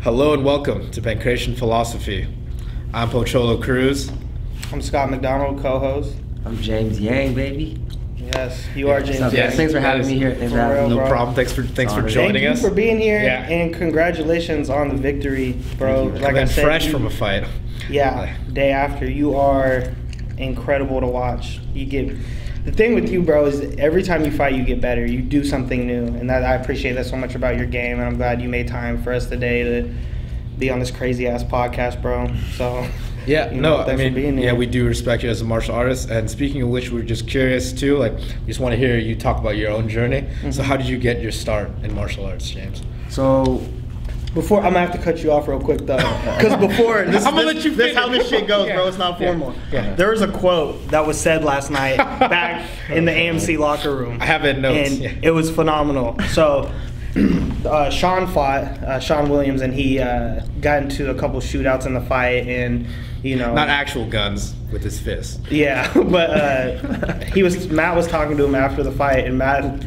Hello and welcome to Pancration Philosophy. I'm Pocholo Cruz. I'm Scott McDonald, co-host. I'm James Yang, baby. Yes, you are James. What's up, Yes, guys? Thanks for having me here. Thanks for For having real. No bro. problem. Thanks for thanks for Sorry. joining Thank you us. for being here, Yeah. and congratulations on the victory, bro. Like I Coming said, fresh you- from a fight. yeah, day after, you are incredible to watch. You get the thing with you, bro, is every time you fight, you get better. You do something new, and that I appreciate that so much about your game. And I'm glad you made time for us today to be on this crazy ass podcast, bro. So Yeah, you no, I thanks for mean, being yeah, we do respect you as a martial artist. And speaking of which, we're just curious too. Like, we just want to hear you talk about your own journey. Mm-hmm. So, how did you get your start in martial arts, James? So, Before I'm gonna have to cut you off real quick though, because before this, I'm gonna this, let you this how this shit goes, Yeah. bro. It's not Yeah. formal. Yeah. There was a quote that was said last night back in the AMC locker room. I have it in notes. and yeah. it was phenomenal. So. Uh, Sean fought uh, Sean Williams, and he uh, got into a couple shootouts in the fight, and you know, Not actual guns with his fist. yeah, but uh, he was Matt was talking to him after the fight, and Matt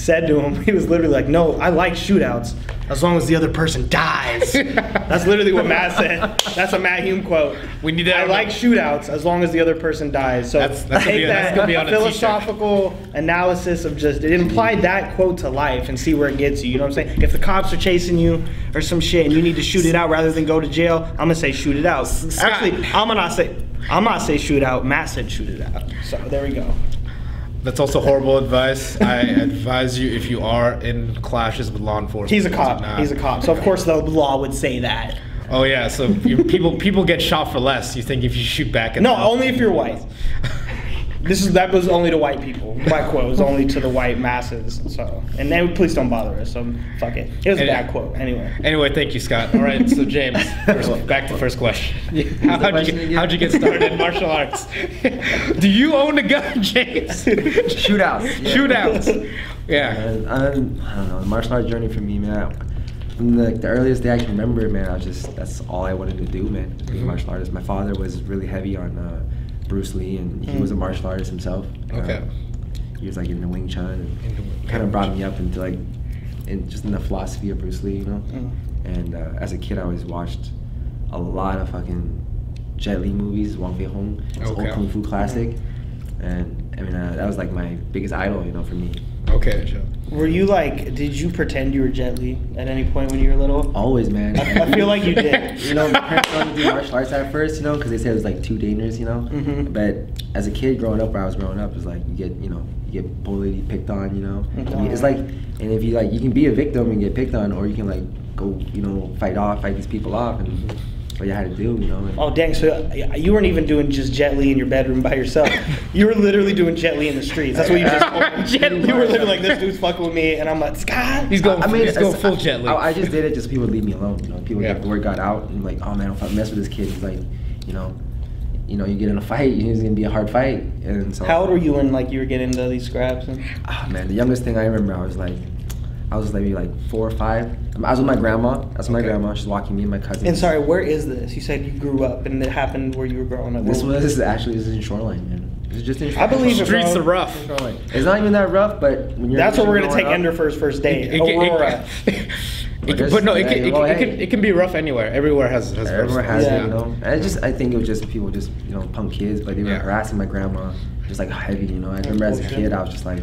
said to him, he was literally like, "No, I like shootouts as long as the other person dies." That's literally what Matt said. That's a Matt Hume quote. We need that I like the- shoutouts as long as the other person dies. So That's- that's gonna take be- that's that gonna be on a t-shirt. philosophical analysis of just it implied that quote to life and see where it gets you. You know what I'm saying? If the cops are chasing you or some shit and you need to shoot it out rather than go to jail, I'm gonna say shoot it out. Scott. Actually, I'm gonna say. I'm not say shoot out. Matt said shoot it out. So there we go. That's also horrible advice. I advise you if you are in clashes with law enforcement. He's a cop. not- He's a cop. So of course the law would say that. Oh yeah, so people people get shot for less. You think if you shoot back at No, only if you're white. This is that was only to white people. My quote was only to the white masses. So and then please don't bother us. So fuck it. It was a And- bad quote. Anyway. Anyway, thank you, Scott. All right, so James, first, back to first question. How, how'd, you question get, how'd you get started in martial arts? Do you own a gun, James? shootouts. yeah. Shootouts. Yeah. And, um, I don't know. The martial arts journey for me, man. From the, the earliest day I can remember, man, I was just that's all I wanted to do, man. Be a Mhm. martial artist. My father was really heavy on uh, Bruce Lee, and he was a Mm. martial artist himself. Okay. Uh, he was like into Wing Chun, and kind of brought me up into like, in just in the philosophy of Bruce Lee, you know. Mm. And uh, as a kid, I always watched a lot of fucking Jet Li movies, Wong Fei Hung, his Okay. old kung fu classic. And I mean, uh, that was like my biggest idol, you know, for me. Okay, Were you like? Did you pretend you were Jet Li at any point when you were little? Always, man. I- I feel like you did. you know, my parents wanted to do martial arts at first, you know, because they said it was like too dangerous, you know. Mhm. But as a kid growing up, where I was growing up, it was like you get, you know, you get bullied, you picked on, you know. Mhm. It's like, and if you like, you can be a victim and get picked on, or you can like go, you know, fight off, fight these people off, and what you had to do, you know. And, Oh dang! So you weren't even doing just Jet Li in your bedroom by yourself. You were literally doing Jet Li in the streets. That's what you just told. Jet Li. You were literally like, "This dude's fucking with me," and I'm like, "Scott." He's going. I mean, he's going full I, jet Li. I, I just did it just so people would leave me alone. You know, people Yeah. get the word got out and like, oh man, if I mess with this kid, he's like, you know, you know, you get in a fight, it's gonna be a hard fight. And so, How old were you when like you were getting into these scraps? And... Ah, man, the youngest thing I remember, I was like, I was maybe like four or five. I was with my grandma. That's my Okay. grandma. She's walking me and my cousin. And sorry, where is this? You said you grew up, and it happened where you were growing up. This Where- was actually this is in Shoreline, man. This is just in. I believe the Streets are rough. It's not even that rough, but when you're. That's where we're gonna take up- Ender for his first date. It it Aurora. can- it can- But but no, it there's- can, it, well, can, it, hey. can, it can be rough anywhere. Everywhere has has Everywhere rough has. Yeah. it, you know. And I just, I think it was just people just, you know, punk kids, but they were Yeah. harassing my grandma, just like heavy, you know. I remember as a kid, I was just like,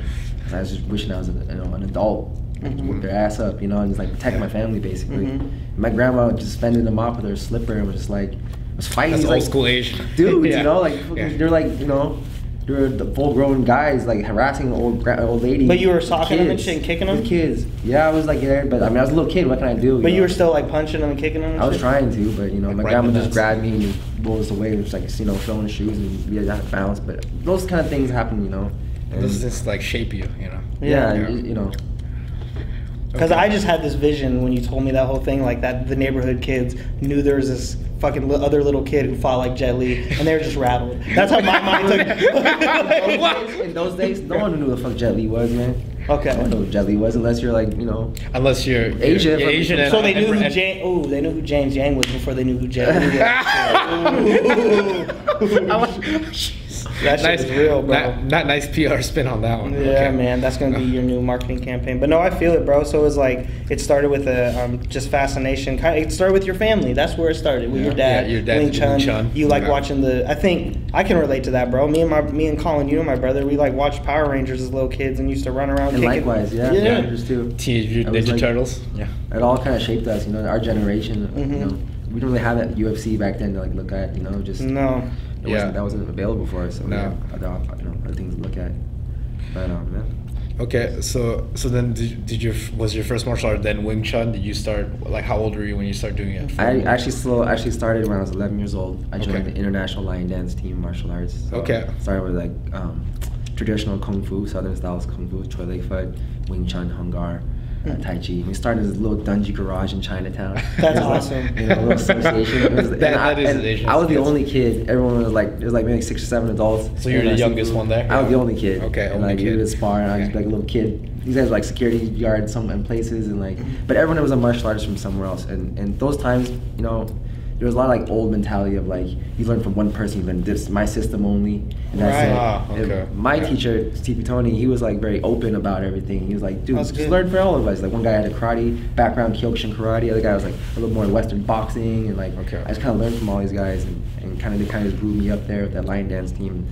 I was just wishing I was, a, you know, an adult, Mhm. whip their ass up, you know, and just like protect my family basically. Mhm. My grandma just fended them off with her slipper and was just like, was fighting. That's these, old like, school Asian. dudes, Yeah. you know, like Yeah. they're like, you know, they're the full-grown guys like harassing old gra- old lady. But you were socking them and kids, shit and kicking with them? Kids, yeah, I was like, yeah, but I mean, I was a little kid. What can I do? But you know? were still like punching them and kicking them. And I was shit? trying to, but you know, my Right grandma just grabbed me and just rolled us away, and just like you know, throwing shoes and we had to bounce. But those kind of things happen, you know. And this just like shape you, you know. yeah, Yeah. You, you know. Because Okay. I just had this vision when you told me that whole thing, like that the neighborhood kids knew there was this fucking li- other little kid who fought like Jet Li, and they were just rattled. That's how my mind took. Those days- in those days, no one knew who the fuck Jet Li was, man. Okay. No one knew who Jet Li was unless you're like, you know. Unless you're you're- you're Asian. and- so they knew and- who and- James. Oh, they knew who James Yang was before they knew who Jet Li was. I That shit is real, bro. Not, not nice PR spin on that one. Yeah, Okay. man, that's gonna be your new marketing campaign. But no, I feel it, bro. So it was like it started with a um, just fascination. It started with your family. That's where it started with your Yeah. dad. Yeah, your dad Wing did Chun. Chun. You like Yeah. watching the. I think I can relate to that, bro. Me and my me and Colin, you and my brother, we like watched Power Rangers as little kids and used to run around. And kicking. likewise, yeah, yeah. Rangers too. Teenage Mutant Ninja like- Turtles. Yeah. It all kind of shaped us, you know, our generation. Mhm. You know, we didn't really have that UFC back then to like look at, you know, just No. It Yeah. wasn't, that wasn't available for us. So No. yeah, other, you know, other things to look at. But um, yeah. Okay, so so then did, did your was your first martial art then Wing Chun? Did you start like how old were you when you started doing it? I actually slow actually started when I was 11 years old. I joined Okay. the International Lion Dance Team martial arts. So Okay. Started with like um, traditional kung fu, southern styles kung fu, Choy Li Fut, Wing Chun, Hung Gar, uh. Tai Chi. We started this little dungeon garage in Chinatown. That's was like, awesome. You know, a little association. Was- That- I, that is and an I was the only kid. Everyone was like, there was like maybe six or seven adults. So you're the youngest people- one there? I was the only kid. Okay, and only like, kid. We would spar, and I was like a little kid. These guys were like security guards some in places, and like, but everyone was a martial artist from somewhere else. And and those times, you know, there was a lot of like old mentality of like you learn from one person, you learn this my system only, and that's Right. it. Ah, And. My teacher, Steve Tony, he was like very open about everything. He was like, dude, That's just good. learn for all of us. Like one guy had a karate background, Kyokushin karate. The Other guy was like a little more Western boxing, and like Okay. I just kind of learned from all these guys, and, and kind of they kind of grew me up there with that lion dance team.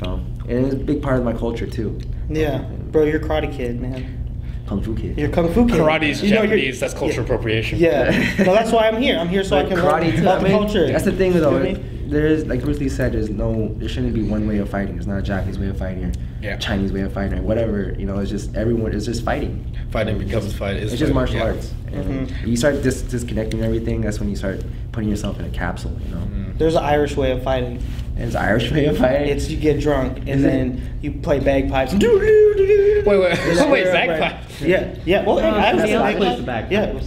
So and it's a big part of my culture too. Yeah, bro, you're a karate kid, man. Kung Fu kid. You're kung fu kid. Karate is You know, Japanese. That's cultural yeah. appropriation. Yeah, no, that's why I'm here. I'm here so I can karate learn about I the mean, culture. That's the thing You though. feel me? it- There is like Bruce Lee said, there's no, there shouldn't be one way of fighting. There's not a Japanese way of fighting or Yeah. Chinese way of fighting or whatever. You know, it's just everyone. It's just fighting. Fighting becomes fight. It's, is just martial yeah. arts. And Mhm. you start dis- disconnecting everything. That's when you start putting yourself in a capsule. You know, Mm. There's an Irish way of fighting. And it's Irish way of fighting. It's you get drunk and Is it? then you play bagpipes. Wait, Wait, wait, wait, bagpipes? Yeah, yeah. Well, No, I that's feel how I like- play the bagpipes. Yeah,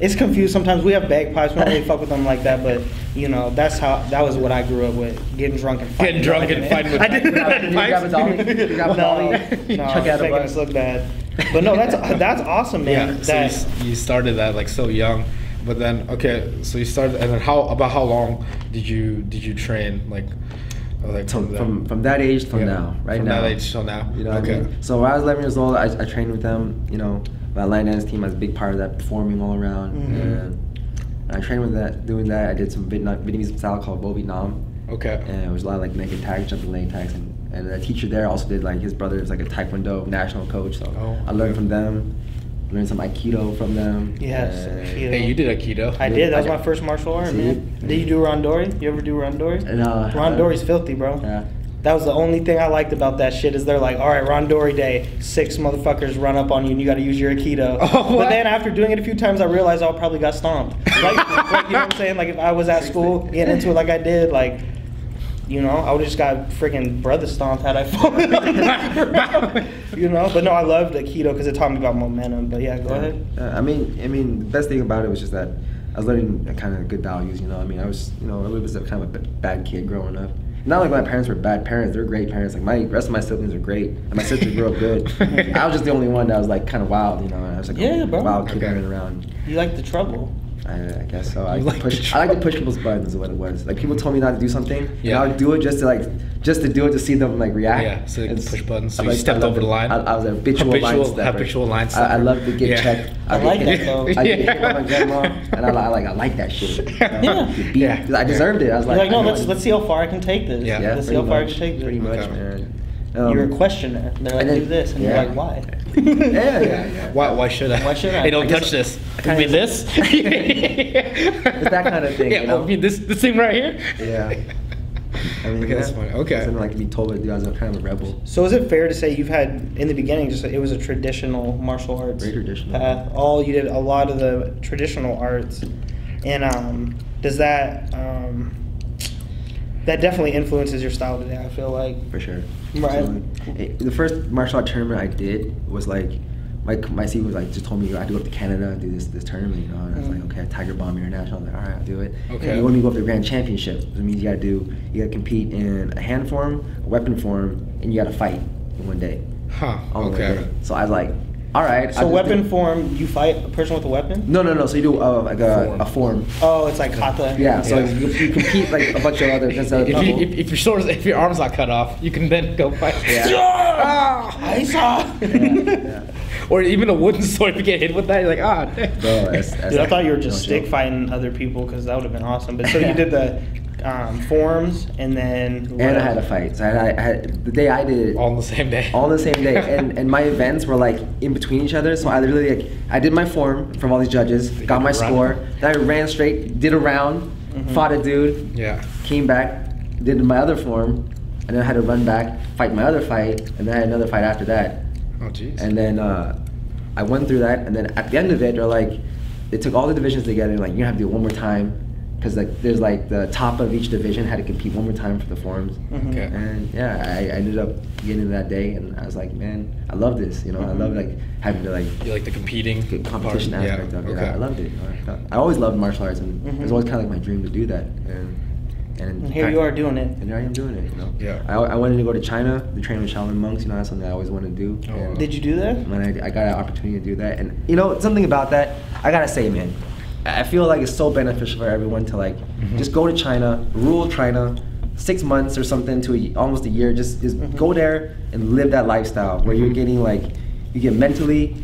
it's confused sometimes. We have bagpipes. We don't really fuck with them like that, but you know that's how that was what I grew up with: getting drunk and fighting. Getting drunk and fighting with I didn't bagpipes. have You grab a dolly? You grab a no, dolly? no, Chuck it out it's the making butt. us look bad. But no, that's that's awesome, man. Yeah, so that, you, s- you started that like so young, but then okay, so you started, and then how about how long did you did you train like, uh, like So that? from from that age till Yeah, now, right from now. that age till now. You know, okay. I mean? So when I was 11 years old, I, I trained with them. You know, my lion dance team. Was a big part of that, performing all around. Mhm. And I trained with that, doing that. I did some Vietnamese style called Vovinam, Okay. and it was a lot of like naked tags, jumping leg tags, and and the teacher there also did like his brother was like a Taekwondo national coach. So Oh, I learned okay. from them, learned some Aikido from them. Yes, and- Aikido. Hey, you did Aikido. I did. That was my first martial art, See? man. Did you do Randori? You ever do Randori? No, uh, Randori's uh, filthy, bro. Yeah. That was the only thing I liked about that shit is they're like, all right, Randori Day, six motherfuckers run up on you and you got to use your Aikido. Oh, but then after doing it a few times, I realized I probably got stomped. Like, like, you know what I'm saying? Like if I was at school getting into it like I did, like, you know, I would have just got freaking brother stomped had I fallen. you know, but no, I loved Aikido because it taught me about momentum. But yeah, go ahead. Uh, I mean, I mean, the best thing about it was just that I was learning kind of good values. You know, I mean, I was, you know, I was a kind of a b- bad kid growing up. Not like my parents were bad parents; they're great parents. Like my rest of my siblings are great, and my sister grew up good. I was just the only one that was like kind of wild. You know, And I was like Yeah, a bro. wild kid Okay. running around. You like the trouble. I, I guess so. I like, like to push. I like to push people's buttons. Is what it was. Like people told me not to do something, Yeah. and I would do it just to like, just to do it to see them like react. Yeah, so they And push buttons. So I you like- stepped over the line? I, I was a habitual, line Habitual- stepper. habitual line I, I love to get Yeah. checked. I get like hit- that, though. I get hit by my grandma, and I, I like I like that shit. you know? Yeah. Get beat. Yeah. 'Cause I deserved it. I was You're like, like, no, let's I- let's see how far I can take this. Yeah. Yeah, let's see how far I can take this. pretty much, Okay. man. You're a Um, questioner. They're like, and then- do this, and you're like, why? Yeah, yeah, yeah. Why, why should I? Why should I? Hey, don't I touch this. I I mean this. It's that kind of thing, Yeah, you know? oh, I mean this this thing right here. Yeah. I mean, Okay, that's yeah. funny. Okay. Something like to be told to do. I was a kind of a rebel. So is it fair to say you've had in the beginning just it was a traditional martial arts Very traditional. path? All you did a lot of the traditional arts, and um, does that um, that definitely influences your style today? I feel like For sure. Right. Absolutely. The first martial art tournament I did was like, my my CEO was like just told me I had to go up to Canada and do this this tournament, you know. And I was like, mm-hmm. okay, Tiger Balm International. I was like, all right, I'll do it. Okay. And you want me to go up to the Grand Championship? That means you got to do you got to compete in a hand form, a weapon form, and you got to fight in one day. Huh. all Okay. day. So I was like, all right. I So weapon did- form, you fight a person with a weapon? No, no, no. So you do uh, like a Form. a form. Oh, it's like kata. Yeah. So Yeah. You, you compete like a bunch of other against If, you, people. if, if your sword, if your arm's not cut off, you can then go fight. Ah, I saw. yeah. Or even a wooden sword. If you get hit with that, you're like, ah, damn. Bro, that's, that's Dude, I thought you were no just stick joke. fighting other people because that would have been awesome. But so you did the um, forms and then. And I had a fight. So I had, I had the day I did it. All on the same day. all on the same day and, and my events were like in between each other so i literally like i did my form from all these judges They got my run. score then i ran straight did a round Mhm. fought a dude Yeah. came back did my other form and then i had to run back fight my other fight and then i had another fight after that Oh, jeez. and then uh, i went through that and then at the end of it they're like they took all the divisions together and like you're gonna have to do it one more time because like there's like the top of each division had to compete one more time for the forms Mhm. Okay. and yeah, I, I ended up getting that day, and I was like, man, I love this. You know, I Mhm. love like having to like you like the competing get competition part? aspect yeah. of it. Okay. I loved it. You know, I, I always loved martial arts, and it was always kind of like my dream to do that. And and, And here you are doing it. And here I am doing it. You know. Yeah. I, I wanted to go to China to train with Shaolin monks. You know, that's something I always wanted to do. Oh, and wow. Did you do that? when I, I got an opportunity to do that. And you know, something about that, I gotta say, man, I feel like it's so beneficial for everyone to like Mhm. just go to China, rule China, six months or something to a, almost a year. Just, just Mhm. go there and live that lifestyle where you're Mhm. getting like, you get mentally.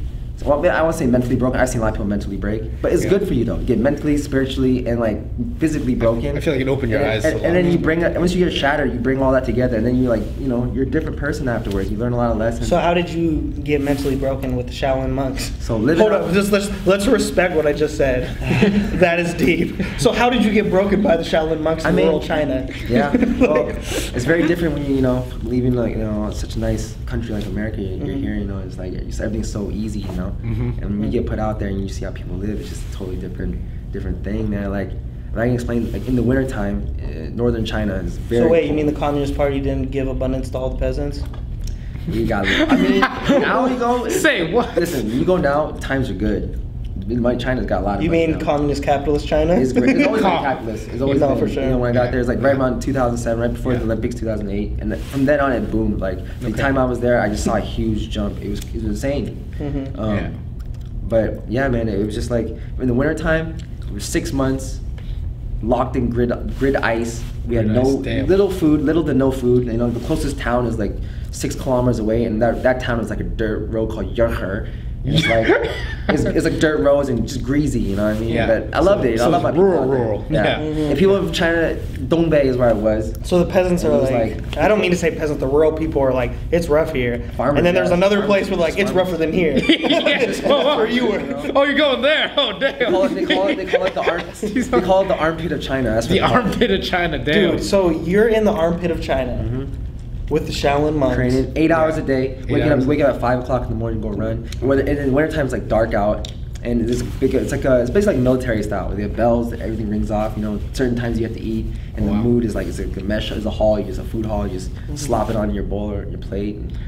Well, I won't say mentally broken. I've seen a lot of people mentally break, but it's Yeah. good for you though. You get mentally, spiritually, and like physically broken. I feel like it opened your And- eyes And, a and then you bring that. Once you get shattered, you bring all that together, and then you like, you know, you're a different person afterwards. You learn a lot of lessons. So how did you get mentally broken with the Shaolin monks? So living Hold up- up, just let's let's respect what I just said. that is deep. So how did you get broken by the Shaolin monks in I mean, rural China? Yeah, well, it's very different when you you know leaving like you know such a nice country like America. You're, you're Mhm. here, you know, it's like it's, everything's so easy, you know. Mhm. And when you get put out there and you see how people live, it's just a totally different different thing, man. Like, like I can explain, like in the wintertime, uh, northern China is very. so wait, you mean the. Communist Party didn't give abundance to all the peasants? You got. I mean, now you go. Say what? Listen, you go now. Times are good. My China's got a lot of. You money mean now. communist capitalist China? It's great. It's always been capitalist. It's always No, been. for sure. You know, when I got Yeah. there, it's like right around 2007, right before Yeah. the Olympics, 2008, and then from then on it boomed. Like the Okay. time I was there, I just saw a huge jump. It was it was insane. Mhm. Um, Yeah. But yeah, man, it was just like in the wintertime, it was six months, locked in grid grid ice. We had Grid no ice, damn. little food, little to no food. You know, the closest town is like six kilometers away, and that that town is like a dirt road called Yerher. And it's like it's, it's like dirt roads and just greasy, you know what I mean? Yeah. But I loved So- it. so I love it's my people rural, rural. Yeah. Yeah. Mhm. And people of China, Dongbei is where I was. So the peasants It are like, like- I don't mean to say peasants, the rural people are like, it's rough here. Farmers, and then there's yeah. another Farmers, place where like, it's rougher than here. Yes. And that's where you were. Oh, you're going there? Oh, damn. They call it, they call it, they call it the arm, they call it the armpit of China. That's what the call it. armpit of China. Damn. Dude, so you're in the armpit of China Mhm. With the Shaolin monks. Training eight hours a day. Eight Waking up, waking up at five o'clock in the morning, go run. Whether and in wintertime it's like dark out, and it's big. It's like a, it's basically like military style. Where they have bells, everything rings off. You know, certain times you have to eat, and the Wow. mood is like it's like a mesh, it's a hall, it's a food hall. You just mm-hmm. slop it on your bowl or your plate. And,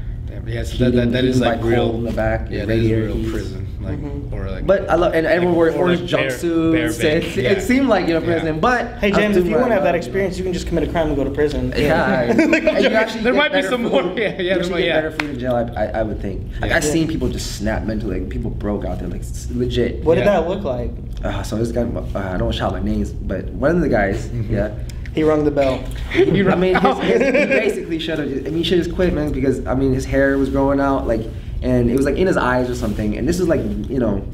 Damn, yes, that, that, that Heating like real. in the back, Yeah, that is radiator real heats. prison. Like, Mhm. or like. but I love, and everyone wore Like, or orange like bear- jumpsuits. bear It, bait, it seemed like you know Yeah. prison, but Hey James, if you want to have that experience, you can just commit a crime and go to prison. Yeah, Like, and actually There might be some food. more- yeah, yeah, You there actually might- get yeah. better food in jail. I, I, I would think. Like I've seen people just snap mentally. Like people broke out there, like legit. What did that look like? Uh, so this guy, uh, I don't want to shout my names, but one of the guys, Mhm. yeah. He rung the bell. You I mean, his, his, he basically should have. I mean, he should just quit, man, because I mean, his hair was growing out, like, and it was like in his eyes or something. And this is like, you know,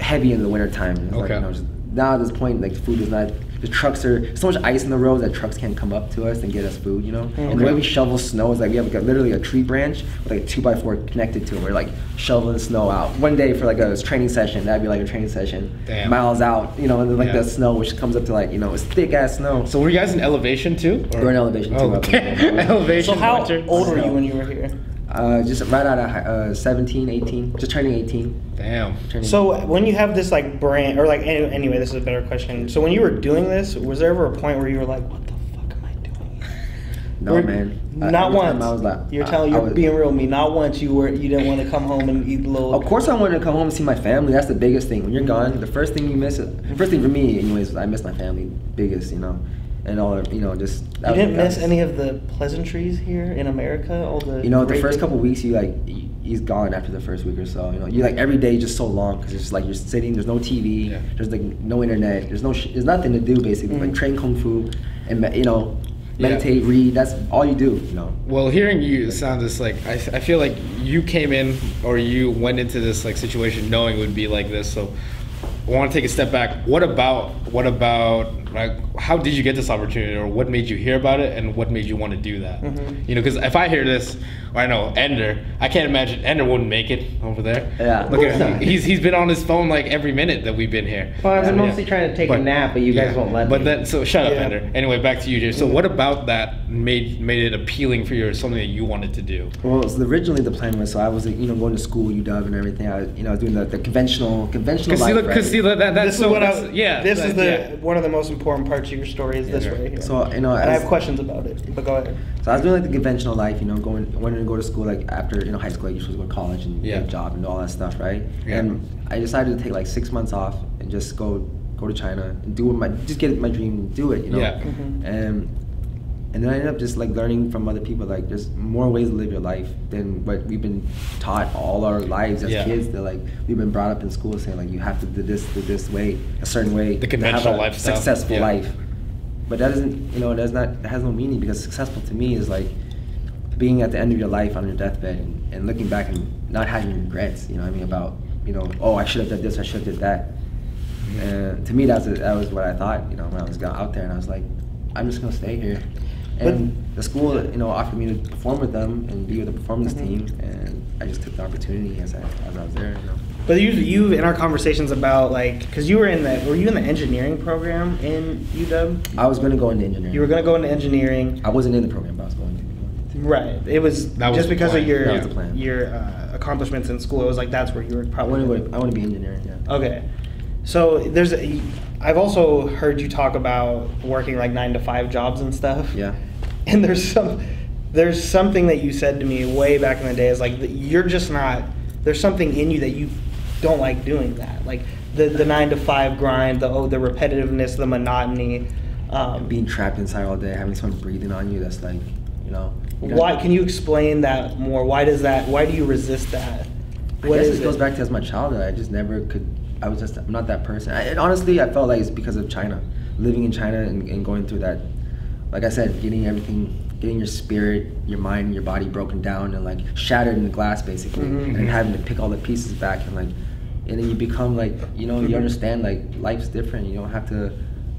heavy in the wintertime. It's like, Okay. you know, just, now at this point, like, the food is not. The trucks are so much ice in the road that trucks can't come up to us and get us food, you know. And the way we shovel snow is like we have like a, literally a tree branch with like a two by four connected to it. We're like shoveling snow out. One day for like a training session, that'd be like a training session, Damn. miles out, you know, and then like Yeah. the snow which comes up to like you know it's thick ass snow. So were you guys in elevation too? or- We're in elevation too, Oh, up okay. elevation. So how winter. old were you when you were here? Uh, just right out of hi- uh, 17, 18, just turning 18. Damn. Turning So when you have this like brand, or like any- anyway, this is a better question. So when you were doing this, was there ever a point where you were like, "What the fuck am I doing?" no Were- man, Uh, Not every once. I was like, you're telling I you're was- being real with me. Not once you were you didn't want to come home and eat a little. Of course, I wanted to come home and see my family. That's the biggest thing. When you're gone, the first thing you miss, the first thing for me, anyways, I miss my family. Biggest, you know. And all you know just. You didn't miss was- any of the pleasantries here in America. All the You know, the first couple weeks, you like he's gone after the first week or so. You know, you like every day just so long because it's just like you're sitting. There's no TV. Yeah. There's like no internet. There's no. Sh- there's nothing to do basically. Mhm. Like train kung fu, and you know, Yeah. meditate, read. That's all you do. You know. Well, hearing you sound just like I, I feel like you came in or you went into this like situation knowing it would be like this. So I want to take a step back. What about what about like how did you get this opportunity or what made you hear about it and what made you want to do that? Mhm. You know, because if I hear this, or I know Ender, I can't imagine Ender wouldn't make it over there. Yeah. Look at him. He's he's been on his phone like every minute that we've been here. Well, I've been Yeah. mostly trying to take a nap, but you guys won't let But me. But then, so shut up, Yeah. Ender. Anyway, back to you, Jay. So, what about that made made it appealing for you, or something that you wanted to do? Well, so originally the plan was so I was like, you know going to school UW and everything. I you know I was doing the, the conventional conventional Because see, life. look, because right? see, that, that, that's this so. is what that's- I, yeah. This that- is the yeah. one of the most important parts of your story is this Yeah. right here. So you know, and I have questions about it, but go ahead. So I was doing like the conventional life, you know, going wanting to go to school like after you know high school, I to go to college and Yeah. get a job and all that stuff, right? Yeah. And I decided to take like six months off and just go go to China and do what my just get my dream, do it, you know. Yeah. Mhm. And and then I ended up just like learning from other people. Like there's more ways to live your life than what we've been taught all our lives as Yeah. kids. That like we've been brought up in school saying like you have to do this, do this way, a certain way. The to have a lifestyle. successful Yeah. life. But that doesn't, you know, it does not, it has no meaning because successful to me is like being at the end of your life on your deathbed and, and looking back and not having regrets. You know, what I mean about, you know, oh, I should have done this, I should have did that. Mm-hmm. And to me, that's a, that was what I thought. You know, when I was out there, and I was like, I'm just gonna stay here. And the school, you know, offered me to perform with them and be with the performance Mhm. team, and I just took the opportunity as I, as I was there. You know. But you, you in our conversations about like, because you were in the, were you in the engineering program in UW? I was gonna go into engineering. You were gonna go into engineering, I wasn't in the program, but I was going to. right? It was That was just the because plan. of your That plan. your uh, accomplishments in school. It was like that's where you were I probably. want to go. I want to be engineering. Yeah. Okay, so there's, a, I've also heard you talk about working like nine to five jobs and stuff. Yeah. And there's some, there's something that you said to me way back in the day is like you're just not. There's something in you that you don't like doing that. Like the the nine to five grind, the oh the repetitiveness, the monotony. Um, being trapped inside all day, having someone breathing on you, that's like, you know. you why can you explain that more? Why does that? Why do you resist that? I What guess it goes it? back to as my childhood. I just never could. I was just I'm not that person. I, and honestly, I felt like it's because of China, living in China and, and going through that. Like I said, getting everything, getting your spirit, your mind, your body broken down and like shattered in the glass, basically, Mhm. and having to pick all the pieces back and like, and then you become like, you know, you understand like life's different. You don't have to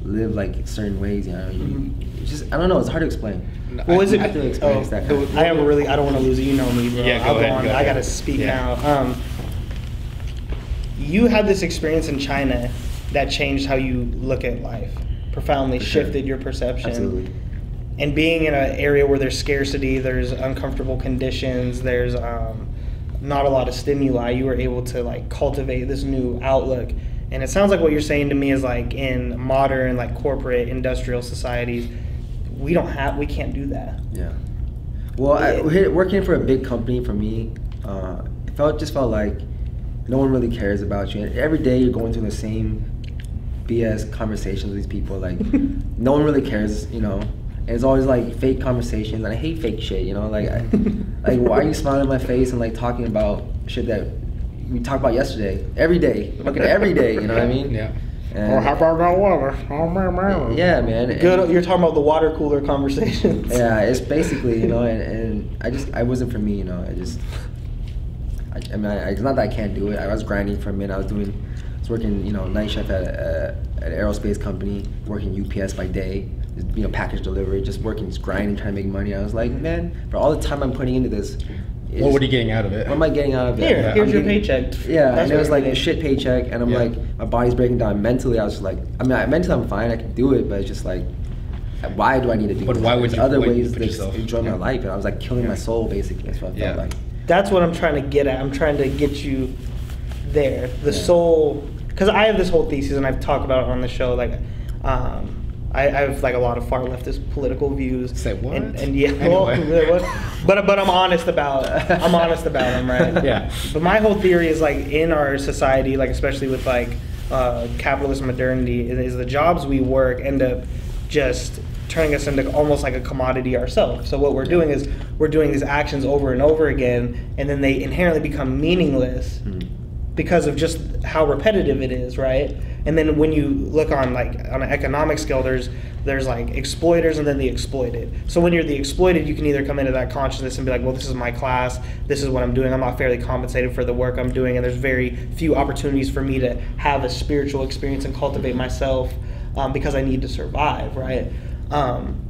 live like certain ways. You know, you, Mhm. just I don't know. It's hard to explain. Well, is I it? have to experience oh, that kind I have a really. I don't want to lose it. You know me, bro. Yeah, go I'll go ahead, on. go I gotta speak Yeah. now. Um, you had this experience in China that changed how you look at life, profoundly For sure. shifted your perception. Absolutely. And being in an area where there's scarcity, there's uncomfortable conditions, there's um, not a lot of stimuli, you were able to like cultivate this new outlook. And it sounds like what you're saying to me is like in modern, like corporate, industrial societies, we don't have, we can't do that. Yeah. Well, I, working for a big company for me, uh, it felt just felt like no one really cares about you. And every day you're going through the same BS conversations with these people. Like no one really cares, you know. And it's always like fake conversations, and I hate fake shit. You know, like I, like why are you smiling in my face and like talking about shit that we talked about yesterday? Every day, fucking every day. You know what I mean? Yeah. And- or how about that water? Oh, man, man. Yeah, man. and- Good, you're talking about the water cooler conversations. yeah, it's basically you know, and, and I just I wasn't for me, you know. I just I, I mean, I, it's not that I can't do it. I was grinding for a minute. I was doing, I was working, you know, night shift at a, at an aerospace company, working UPS by day, just, you know, package delivery, just working, just grinding, trying to make money. I was like, man, for all the time I'm putting into this, What it's- were you getting out of it? What am I getting out of it? Here, I'm here's your getting- paycheck. Yeah, That's and it was you're like a shit paycheck, and I'm Yeah. like, my body's breaking down. Mentally, I was just like, I mean, I, mentally I'm fine, I can do it, but it's just like, why do I need to do it? But this? why would There's you- other why ways to yourself- enjoy my life, and I was like killing my soul basically. That's what I felt Yeah. like. That's what I'm trying to get at. I'm trying to get you there. The Yeah. soul, because I have this whole thesis, and I've talked about it on the show. Like, um, I, I have like a lot of far leftist political views. Say what? And, and yeah, Anyway. what- but but I'm honest about I'm honest about them, right? Yeah. But my whole theory is like in our society, like especially with like uh, capitalist modernity, is the jobs we work end up just turning us into almost like a commodity ourselves. So what we're doing is we're doing these actions over and over again, and then they inherently become meaningless Mm. because of just how repetitive it is, right? And then when you look on like on an economic scale, there's there's like exploiters and then the exploited. So when you're the exploited, you can either come into that consciousness and be like, well, this is my class, this is what I'm doing. I'm not fairly compensated for the work I'm doing, and there's very few opportunities for me to have a spiritual experience and cultivate myself um, because I need to survive, right? Um,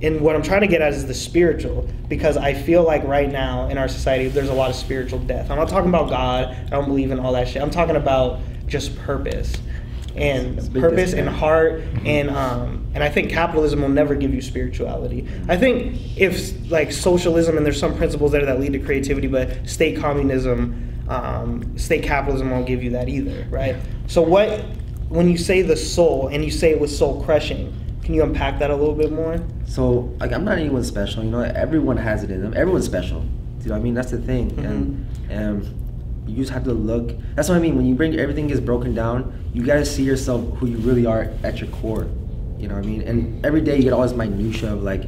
and what I'm trying to get at is the spiritual, because I feel like right now in our society there's a lot of spiritual death. I'm not talking about God. I don't believe in all that shit. I'm talking about just purpose and purpose and heart and um and I think capitalism will never give you spirituality. I think if like socialism and there's some principles there that lead to creativity, but state communism, um, state capitalism won't give you that either, right? So what when you say the soul and you say it was soul crushing, can you unpack that a little bit more? So like I'm not anyone special, you know. Everyone has it in them. Everyone's special. You know I mean? That's the thing, Mm-hmm. and and you just have to look. That's what I mean. When you bring everything gets broken down, you gotta see yourself who you really are at your core. You know what I mean? And every day you get all this minutia of like,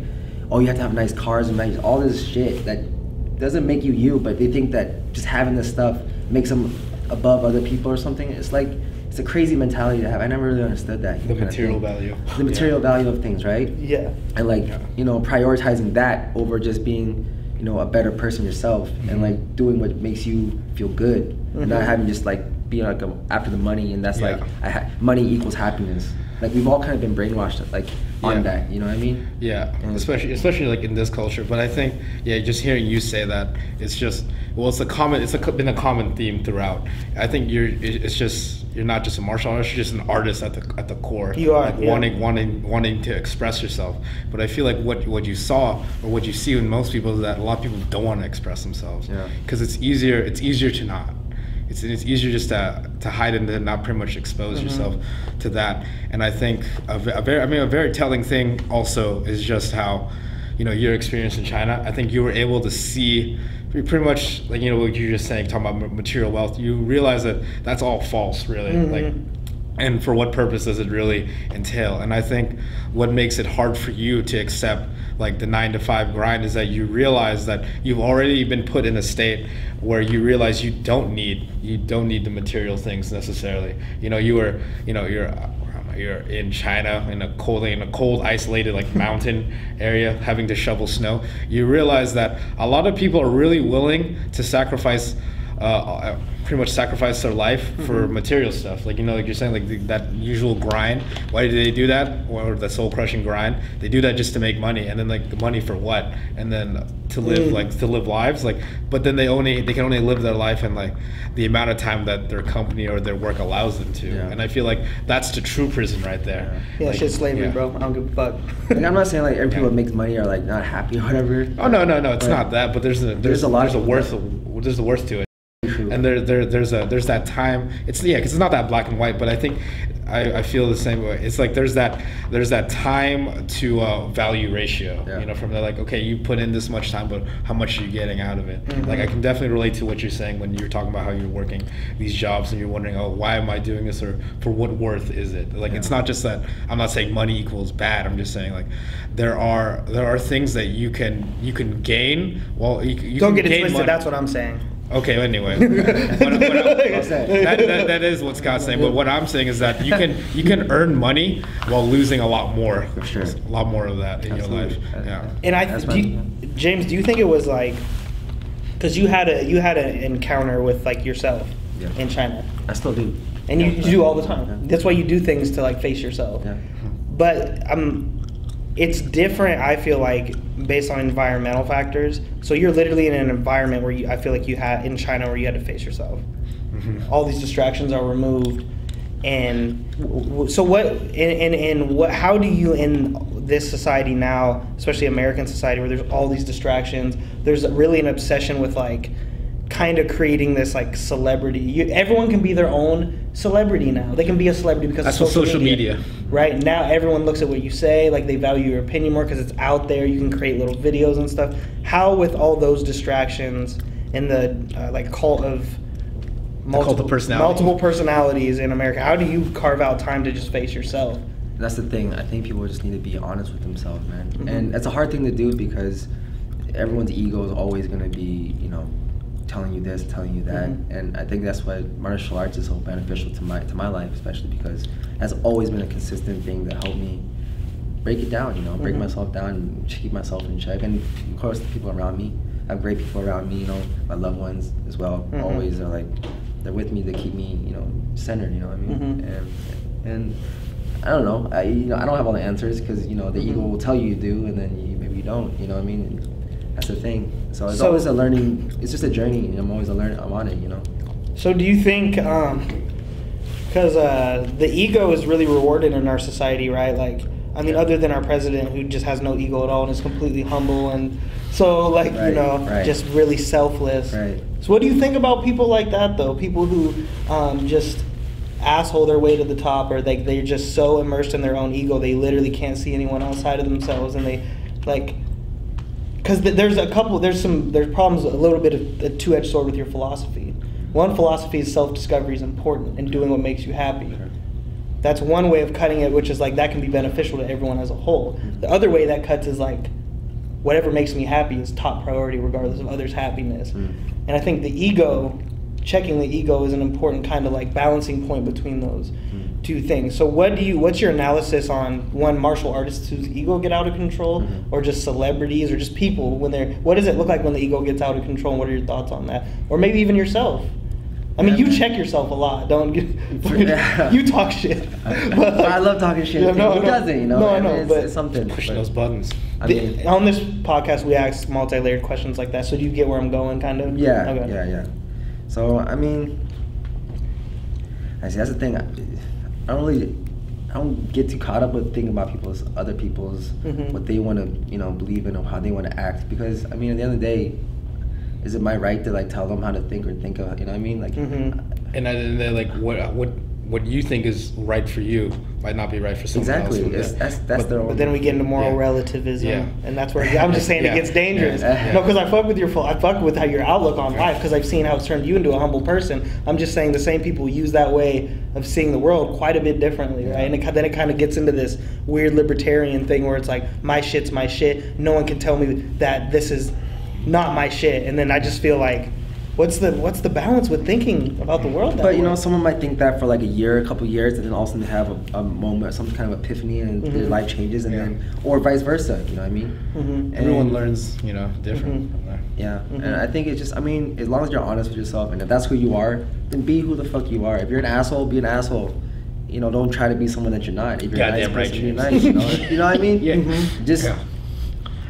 oh, you have to have nice cars and nice all this shit that doesn't make you you, but they think that just having this stuff makes them above other people or something. It's like it's a crazy mentality to have. I never really understood that. The material value. The material value of things, right? Yeah. and like Yeah. you know prioritizing that over just being you know a better person yourself Mhm. and like doing what makes you feel good and not having just like being like a, after the money and that's like Yeah. I ha- money equals happiness like we've all kind of been brainwashed like on Yeah. that you know what i mean Yeah, And- especially especially like in this culture. But I think yeah, just hearing you say that, it's just well, it's a common. It's a, been a common theme throughout. I think you're. It's just you're not just a martial artist. You're just an artist at the at the core. You are, like yeah. wanting wanting wanting to express yourself. But I feel like what what you saw or what you see in most people is that a lot of people don't want to express themselves. Yeah. Because it's easier. It's easier to not. It's, it's easier just to, to hide and to not pretty much expose Mhm. yourself to that. And I think a, a very, I mean, a very telling thing also is just how, you know, your experience in China. I think you were able to see pretty much like you know what you're just saying, talking about material wealth. You realize that that's all false, really. Mhm. Like and for what purpose does it really entail and i think what makes it hard for you to accept like the nine to five grind is that you realize that you've already been put in a state where you realize you don't need you don't need the material things necessarily. You know you were you know you're you're in China in a cold in a cold isolated like mountain area having to shovel snow. You realize that a lot of people are really willing to sacrifice uh, uh, pretty much sacrifice their life for material stuff. Like you know, like you're saying, like the, that usual grind. Why do they do that? Or the soul crushing grind? They do that just to make money, and then like the money for what? And then to live Mm. like to live lives. Like, but then they only they can only live their life in like the amount of time that their company or their work allows them to. Yeah. And I feel like that's the true prison right there. Yeah, Like, shit slavery, yeah. bro. I don't give a fuck. like i'm not saying like every people Yeah. that makes money are like not happy or whatever Oh no no no! It's But not that, but there's a there's, There's a lot there's a of- worth there's a worth to it. And there, there there's a there's that time. It's yeah because it's not that black and white but i think I, I feel the same way. It's like there's that there's that time to uh, value ratio Yeah. you know from the like okay you put in this much time but how much are you getting out of it? Mhm. like i can definitely relate to what you're saying when you're talking about how you're working these jobs and you're wondering oh why am i doing this or for what worth is it? Like it's not just that i'm not saying money equals bad. I'm just saying like there are there are things that you can you can gain. Well you, you don't can get it twisted. money- That's what I'm saying. Okay, anyway, what, what that? that, that, that is what Scott's saying. But what I'm saying is that you can you can earn money while losing a lot more. For sure. A lot more of that in Absolutely. your life. Yeah. And I, That's do you, James, do you think it was like, because you had a you had an encounter with like yourself Yeah. in China, i still do and you, you do all the time. Yeah. That's why you do things to like face yourself. yeah But um, it's different. I feel like based on environmental factors. So you're literally in an environment where you, I feel like you had in China where you had to face yourself. Mhm. all these distractions are removed and so what and, and, and what how do you in this society now especially american society where there's all these distractions there's really an obsession with like kind of creating this like celebrity you, everyone can be their own celebrity now they can be a celebrity because That's of what social media. right now everyone looks at what you say like they value your opinion more because it's out there you can create little videos and stuff how with all those distractions and the uh, like cult of cult of personality. multiple personalities in america how do you carve out time to just face yourself that's the thing. I think people just need to be honest with themselves, man. Mhm. And it's a hard thing to do because everyone's ego is always gonna be, you know, telling you this, telling you that. Mhm. And I think that's why martial arts is so beneficial to my to my life, especially because it has always been a consistent thing that helped me break it down. You know, break Mhm. myself down and keep myself in check. And of course, the people around me. I have great people around me. You know, my loved ones as well. Mhm. Always are like they're with me They keep me, you know, centered. You know what I mean? Mhm. And and I don't know. I you know I don't have all the answers because you know the ego Mhm. will tell you you do, and then you, maybe you don't. You know what I mean? That's the thing. So it's So- always a learning. It's just a journey. and I'm always a learn. I'm on it. You know. So do you think, because uh, the ego is really rewarded in our society, right? Like, I mean, other than our president who just has no ego at all and is completely humble and so like you know right. just really selfless. Right. So what do you think about people like that though? People who um, just asshole their way to the top or like they're just so immersed in their own ego they literally can't see anyone outside of themselves and they like because th- there's a couple there's some there's problems a little bit of a two-edged sword with your philosophy. One philosophy is self-discovery is important and doing what makes you happy. That's one way of cutting it which is like that can be beneficial to everyone as a whole. The other way that cuts is like whatever makes me happy is top priority regardless of others happiness. Mm. and i think the ego checking the ego is an important kind of like balancing point between those. Mm. Two things so what do you what's your analysis on one martial artists whose ego get out of control Mhm. or just celebrities or just people when they're what does it look like when the ego gets out of control and what are your thoughts on that or maybe even yourself I mean, Yeah, you man. check yourself a lot. Don't get, Yeah. you talk shit. But I love talking shit. Yeah, no, Who no. doesn't? You know. No, I mean, know, it's, but it's something. Pushing but- those buttons. I The- mean, on this podcast, we ask multi-layered questions like that. So do you get where I'm going, kind of? Yeah, Okay. yeah, yeah. So I mean, I see that's the thing. I, I don't really, I don't get too caught up with thinking about people's other people's Mhm. what they want to you know believe in or how they want to act because I mean at the end of the day, is it my right to like tell them how to think or think of you know what I mean like. Mhm. And then they're like, what what what you think is right for you might not be right for someone Exactly. else. It's- that's- that's But- their But then we get into moral Yeah. relativism, Yeah. and that's where I'm just saying Yeah. it gets dangerous. Yeah. No, because I fuck with your I fuck with how your outlook on life because I've seen how it's turned you into a humble person. I'm just saying the same people use that way of seeing the world quite a bit differently, right? And it, then it kind of gets into this weird libertarian thing where it's like my shit's my shit. No one can tell me that this is not my shit, and then I just feel like. What's the what's the balance with thinking about the world? That But you know, someone might think that for like a year, a couple years, and then all of a sudden they have a, a moment, some kind of epiphany, and their Mhm. life changes, and Yeah. then, or vice versa. You know what I mean? Mhm. Everyone learns, you know, different Mhm. from there. Yeah, and I think it's just, I mean, as long as you're honest with yourself, and if that's who you are, then be who the fuck you are. If you're an asshole, be an asshole. You know, don't try to be someone that you're not. If you're a nice Goddamn right, person, be James. nice. You know, you know what I mean? Yeah. Mhm. Just Yeah.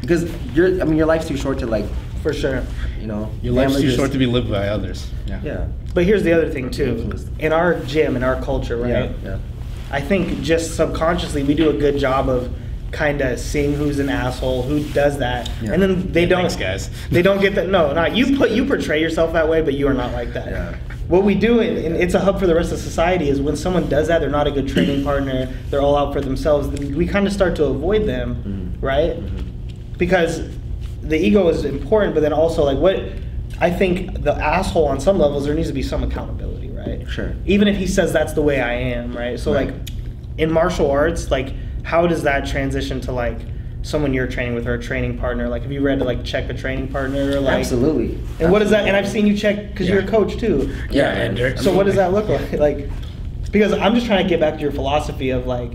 because you're, I mean, your life's too short to like, for sure. you know. Your life's too just- short to be lived by others. Yeah. Yeah. But here's the other thing too. In our gym, in our culture, right? Yeah. Yeah. I think just subconsciously we do a good job of kind of seeing who's an asshole, who does that, Yeah. and then they Yeah, don't. thanks, guys. They don't get that. No, not you. Put you portray yourself that way, but you are not like that. Yeah. What we do, and and it's a hub for the rest of society, is when someone does that, they're not a good training partner. They're all out for themselves. We kind of start to avoid them, Mhm. right? Mhm. because the ego is important, but then also like what I think the asshole on some levels there needs to be some accountability, right? Sure. Even if he says that's the way I am, right? So Right. like in martial arts, like how does that transition to like someone you're training with or a training partner? Like have you read to like check a training partner or like Absolutely. And what is that? And I've seen you check because you're a coach too. Yeah, and man. So what does that look like? Like, because I'm just trying to get back to your philosophy of like,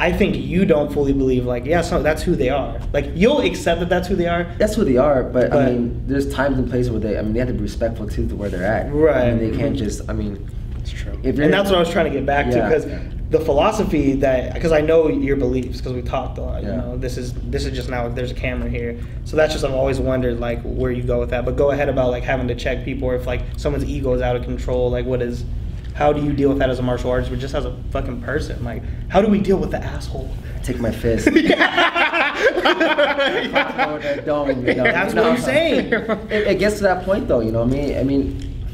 I think you don't fully believe like, yeah, so that's who they are. Like you'll accept that that's who they are. That's who they are, but, But- I mean, there's times and places where they, I mean, they have to be respectful too to where they're at. Right. I mean, they can't just, I mean, It's true. And that's what I was trying to get back to because the philosophy that because I know your beliefs because we talked a lot. You Yeah. know, this is this is just now there's a camera here, so that's just I've always wondered like where you go with that. But go ahead about like having to check people or if like someone's ego is out of control. Like what is, how do you deal with that as a martial artist, but just as a fucking person? Like how do we deal with the asshole? take my fist. Go dome, you know, That's you what? I'm saying. It, it gets to that point though, you know what I mean? I mean,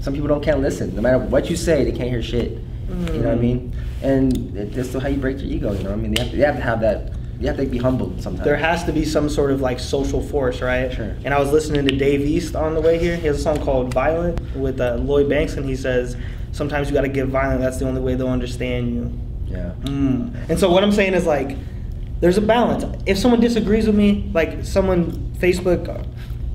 some people don't can't listen. No matter what you say, they can't hear shit. You know what I Mm. mean? And it- that's still how you break your ego. You know what I mean? They have to, they have to have that. You have to be humbled sometimes. There has to be some sort of like social force, right? Sure. And I was listening to Dave East on the way here. He has a song called "Violent" with uh, Lloyd Banks, and he says sometimes you got to get violent. That's the only way they'll understand you. Yeah. Mm. And so what I'm saying is like, there's a balance. If someone disagrees with me, like someone Facebook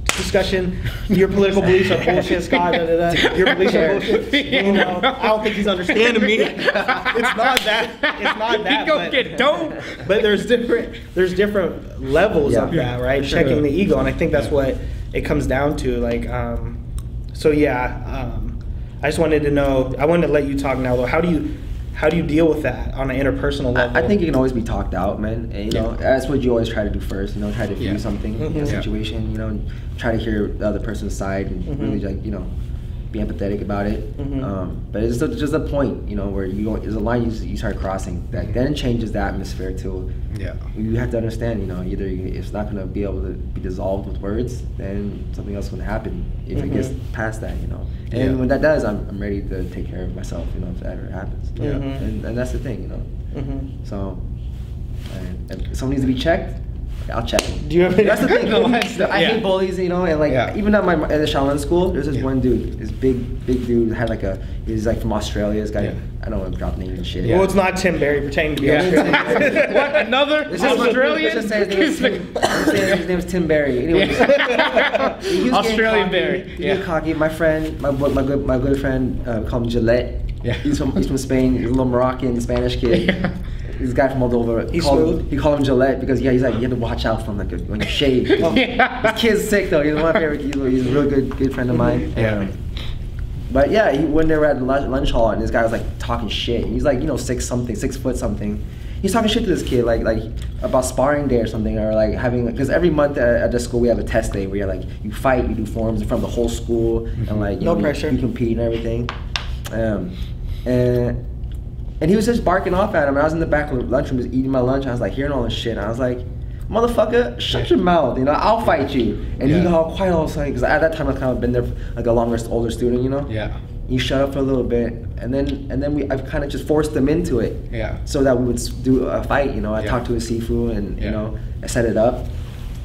discussion, your political beliefs are bullshit, Scott. Da, da, da, your beliefs are bullshit. You know, I don't think he's understanding me. it's not that. It's not that. He go but, get dope. But there's different. There's different levels of that, right? Sure. Checking the ego, and I think that's what it comes down to. Like, um, so yeah. Um, I just wanted to know. I wanted to let you talk now, though. How do you? How do you deal with that on an interpersonal level? I, I think it can always be talked out, man. And, you know, that's what you always try to do first. You know, try to view Yeah. something in Mhm. a situation. You know, and try to hear the other person's side and Mhm. really like you know be empathetic about it. Mhm. Um, but it's just, just a point, you know, where you don't, there's a line you, you start crossing that then changes the atmosphere too. Yeah. You have to understand, you know, either it's not gonna be able to be dissolved with words, then something else will happen if it gets Mhm. past that, you know. And Yeah. when that does, I'm, I'm ready to take care of myself, you know, if that ever happens. Yeah. Mhm. And, and that's the thing, you know. Mhm. So, and if someone needs to be checked, I'll check. Do you have any- That's the thing. No, I yeah. hate bullies, you know, and like Yeah. even at my at the Shaolin school, there's this Yeah. one dude, this big big dude had like a he's like from Australia. This guy, Yeah. I don't want to drop names and shit. Well, it's not Tim Berry pretending to be Yeah. Australian. what another Let's just, Australian? Let's just say his name is Tim, let's say his name is Tim Berry. Anyways, Yeah. he was getting Australian cocky, Barry. he was Yeah. cocky. My friend, my bu- my good my good friend, uh, called him Gillette. Yeah. He's from he's from Spain. He's a little Moroccan Spanish kid. Yeah. This guy from Moldova. He's called, smooth? He called him Gillette because yeah, he's like you have to watch out for him like when you shave. Yeah. This kid's sick though. He's one of my favorite. He's, he's a real good good friend of mine. Yeah. Um, but yeah, he, when they were at lunch, lunch hall and this guy was like talking shit. He's like you know six something, six foot something. He's talking shit to this kid like like about sparring day or something or like having because every month at, at the school we have a test day where you're like you fight, you do forms in front of the whole school and like you No know, you- pressure. you compete and everything. Um, and and he was just barking off at him. And I was in the back of the lunchroom just eating my lunch. I was like hearing all this shit. And I was like, motherfucker, shut your mouth. You know, I'll fight you. And he got all quiet all of a sudden because at that time I've kind of been there like a longer older student. You know. Yeah. He shut up for a little bit, and then and then we I've kind of just forced him into it. Yeah. So that we would do a fight. You know, I Yeah. talked to his Sifu, and Yeah. you know, I set it up,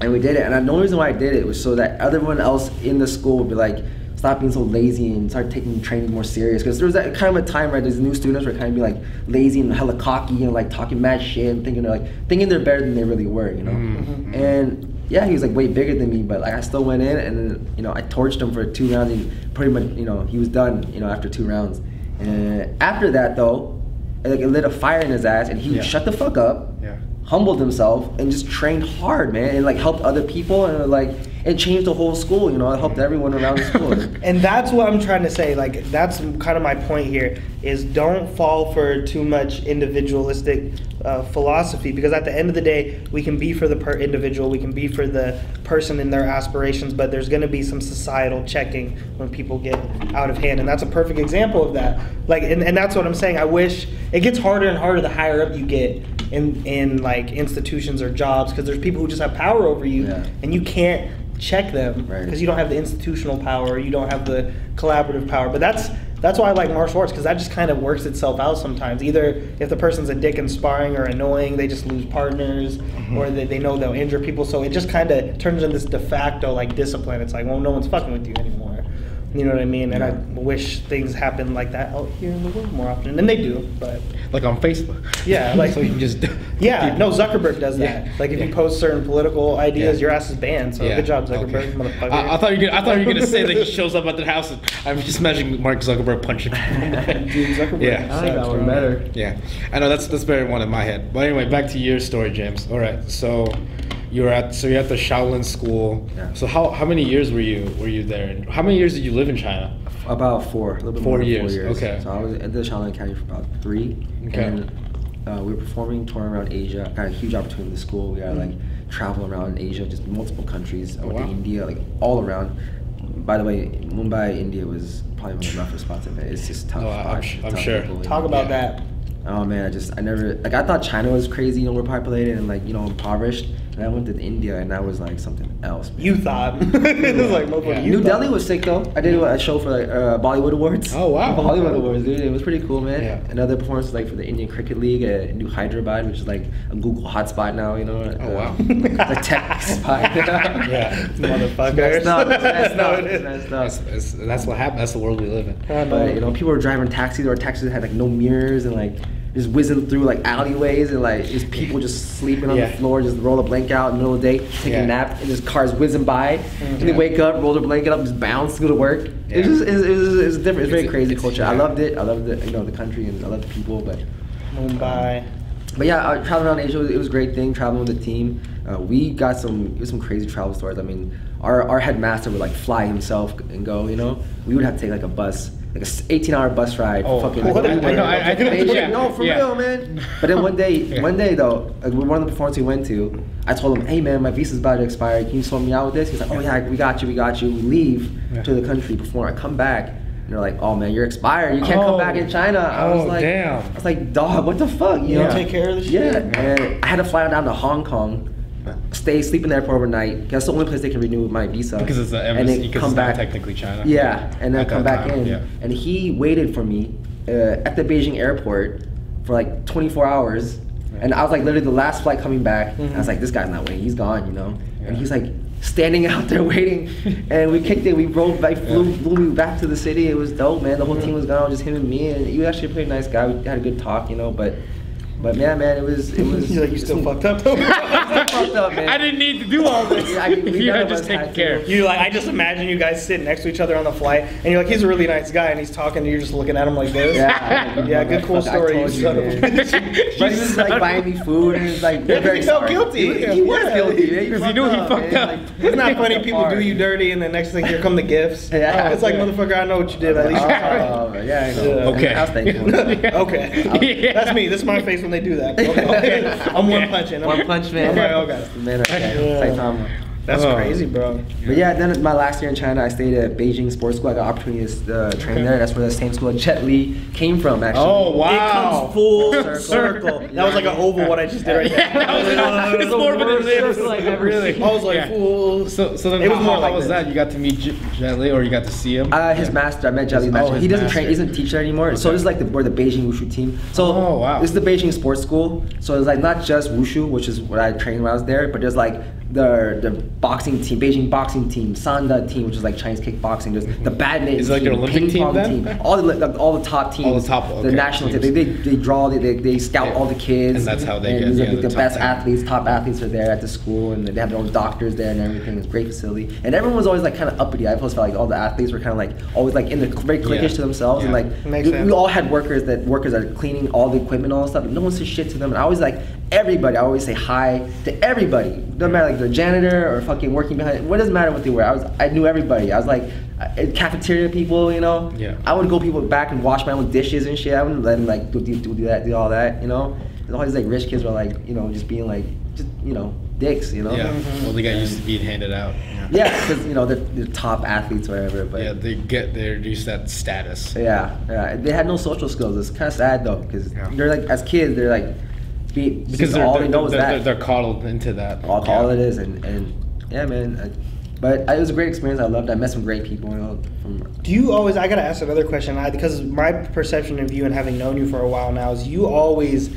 and we did it. And the only reason why I did it was so that everyone else in the school would be like, stop being so lazy and start taking training more serious. Because there was that kind of a time where these new students were kind of be like lazy and hella cocky and like talking mad shit and thinking they're like thinking they're better than they really were. You know. Mhm. And yeah, he was like way bigger than me, but like I still went in and you know I torched him for two rounds and pretty much you know he was done you know after two rounds. And after that though, it, like it lit a fire in his ass and he Yeah. shut the fuck up, Yeah. humbled himself and just trained hard, man, and like helped other people and like it changed the whole school. You know, it helped everyone around the school. And that's what I'm trying to say. Like that's kind of my point here is don't fall for too much individualistic uh, philosophy because at the end of the day, we can be for the per individual, we can be for the person and their aspirations, but there's going to be some societal checking when people get out of hand, and that's a perfect example of that. Like, and, and that's what I'm saying. I wish it gets harder and harder the higher up you get in in like institutions or jobs because there's people who just have power over you, Yeah. and you can't check them Right. because you don't have the institutional power, you don't have the collaborative power. But that's that's why I like martial arts because that just kind of works itself out sometimes. Either if the person's a dick and sparring or annoying, they just lose partners, mm-hmm. or they, they know they'll injure people. So it just kind of turns into this de facto like discipline. It's like, well, no one's fucking with you anymore. You know what I mean? And I wish things happen like that out here in the world more often. And they do, but Like on Facebook. Yeah, like- so you can just. yeah, no, Zuckerberg does Yeah. that. Like if you post certain political ideas, Yeah. your ass is banned. So Yeah, good job, Zuckerberg, okay. motherfucker. I, I thought you were gonna, I thought you were gonna say that he shows up at the house. And I'm just imagining Mark Zuckerberg punching. Dude, Zuckerberg Yeah. I like that one better. Yeah, I know that's that's very one in my head. But anyway, back to your story, James. All right, so you're at so you're at the Shaolin school. Yeah. So how how many years were you were you there? And how many years did you live in China? About four, a little bit Four more than years, Four years. okay. So I was at the Shaolin Academy for about three. Okay. And uh, we were performing, touring around Asia. Got a huge opportunity with the school. We got to like travel around Asia, just multiple countries. I went wow. to India, like all around. By the way, Mumbai, India was probably one of the roughest spots I've been. It's just tough. Oh, I'm sh- I'm tough sure. people, Talk know. about Yeah. that. Oh man, I just I never like I thought China was crazy, you know, overpopulated and like you know impoverished, and I went to India and that was like something else. man. You thought. it was like, Yeah. New thought. Delhi was sick though. I did a show for like uh, Bollywood Awards. Oh, wow. Bollywood Awards, dude. It was pretty cool, man. Yeah. Another performance was like for the Indian Cricket League at New Hyderabad, which is like a Google hotspot now. You know. Oh, wow. the tech spot. Yeah. Motherfucker. Messed up, it's messed No, up, it it's is. messed That's, up. that's, that's what happened. That's the world we live in. But you know, people were driving taxis, or taxis had like no mirrors, and like just whizzing through like alleyways and like just people just sleeping on Yeah. the floor, just roll a blanket out in the middle of the day, take Yeah. a nap, and just cars whizzing by, and they wake up, roll their blanket up, just bounce, go to work. Yeah. It's just it's, it's, it's different. It's very It's- crazy it's- culture. I loved it. I loved it. You know the country and I love the people, but. Mumbai. But yeah, uh, traveling around Asia, it was a great thing. Traveling with the team, uh, we got some it was some crazy travel stories. I mean, our our headmaster would like fly himself and go. You know, we would have to take like a bus, like a s- 18 hour bus ride. Oh, fucking what? I know, I- I can Beijing. imagine. No, for Yeah. real, man. But then one day, Yeah. one day though, like, one of the performances we went to, I told him, "Hey man, my visa's about to expire. Can you sort me out with this?" He's like, "Oh yeah, we got you, we got you." We leave Yeah. to the country, perform. I come back. And they're like, "Oh man, you're expired. You can't come Oh. back in China." I was Oh, like, damn. I was like, "Dog, what the fuck?" You You know? take care of the shit? Yeah, and I had to fly down to Hong Kong, stay, sleep in the airport overnight. That's the only place they can renew my visa. Because it's the and embassy, then because come it's back. technically China. Yeah, and then come back time, in. yeah. And he waited for me uh, at the Beijing airport for like 24 hours. And I was like literally the last flight coming back. I was like, this guy's not waiting. He's gone, you know. And he's like standing out there waiting. and we kicked it. We rode, like flew, Yeah. flew me back to the city. It was dope, man. The whole team was gone, just him and me. And he was actually a pretty nice guy. We had a good talk, you know. But, but man, man, it was, it was. You're like, you still fucked up though? fucked up, man. I didn't need to do all this. Yeah, I mean, we you none had just taken care. You like I just imagine you guys sitting next to each other on the flight, and you're like, he's a really nice guy, and he's talking, and you're just looking at him like this. Yeah, yeah, good cool Fuck, I story. told You you, son of a bitch. But he was like buying me food and he's like, Yeah, "We're very he felt sorry." guilty. He, was- he was Yeah. guilty. Because he knew he fucked man. up. Like, Isn't funny? People do you dirty, and the next thing here come the gifts. Yeah. It's like motherfucker, I know what you did. At oh, least you're sorry. Oh, yeah, I know. Okay. I was thankful. okay, that's me. This is my face when they do that. Okay, okay. I'm one punching. I'm- One punch man. I'm like, oh god, Man, okay. Yeah. Saitama. That's Oh. crazy, bro. But yeah, then my last year in China, I stayed at Beijing Sports School. I got opportunity to uh, train Okay. there. That's where the same school that Jet Li came from, actually. Oh It wow! comes full Circle. circle. That was like an oval. What I just did right there. that was, it's more of an worst circle I've ever really. seen. I was like, Yeah. full. So, so then It was how, more how like was this. that? You got to meet J- Jet Li, or you got to see him? Uh, his master, I met Jet Li's Oh, master. his he doesn't train, he doesn't teach there anymore. So Okay. this is like the we're the Beijing Wushu team. So Oh, wow. this is the Beijing Sports School. So it's like not just Wushu, which is what I trained when I was there, but there's like the the boxing team, Beijing boxing team, Sanda team, which is like Chinese kickboxing. There's the badminton Is it like team, an Olympic ping team pong then? team, all the like, all the top teams, All the top- the okay, national team. They, they, they draw, they, they, they scout Yeah. all the kids, And that's how they and get, these yeah, the, the the best talent. athletes, top athletes are there at the school, and they have their own doctors there and everything. It's a great facility, and everyone was always like kind of uppity. I always felt like all the athletes were kind of like always like in the very cliquish Yeah. to themselves, and like Makes we, sense. we all had workers that workers that are cleaning all the equipment, and all that stuff. And no one says shit to them, and I always like everybody. I always say hi to everybody. Doesn't matter like the janitor or fucking working behind. What doesn't matter what they were. I was I knew everybody. I was like uh, cafeteria people, you know. Yeah. I would go people back and wash my own dishes and shit. I wouldn't let them like do, do, do that, do all that, you know. And all these like rich kids were like, you know, just being like, just you know, dicks, you know. yeah. Mhm. Well, they got used to being handed out. Yeah, because you know they're, they're top athletes or whatever. But Yeah, they get they're used that status. yeah, yeah, they had no social skills. It's kind of sad though, because Yeah. they're like as kids, they're like, be, Because they're, all they're, they know is they're, that. they're, they're coddled into that. all, Yeah. all it is, and, and yeah, man. I, but I, it was a great experience. I loved. it. I met some great people. You know, from Do you always? I gotta ask another question I, because my perception of you and having known you for a while now is you always,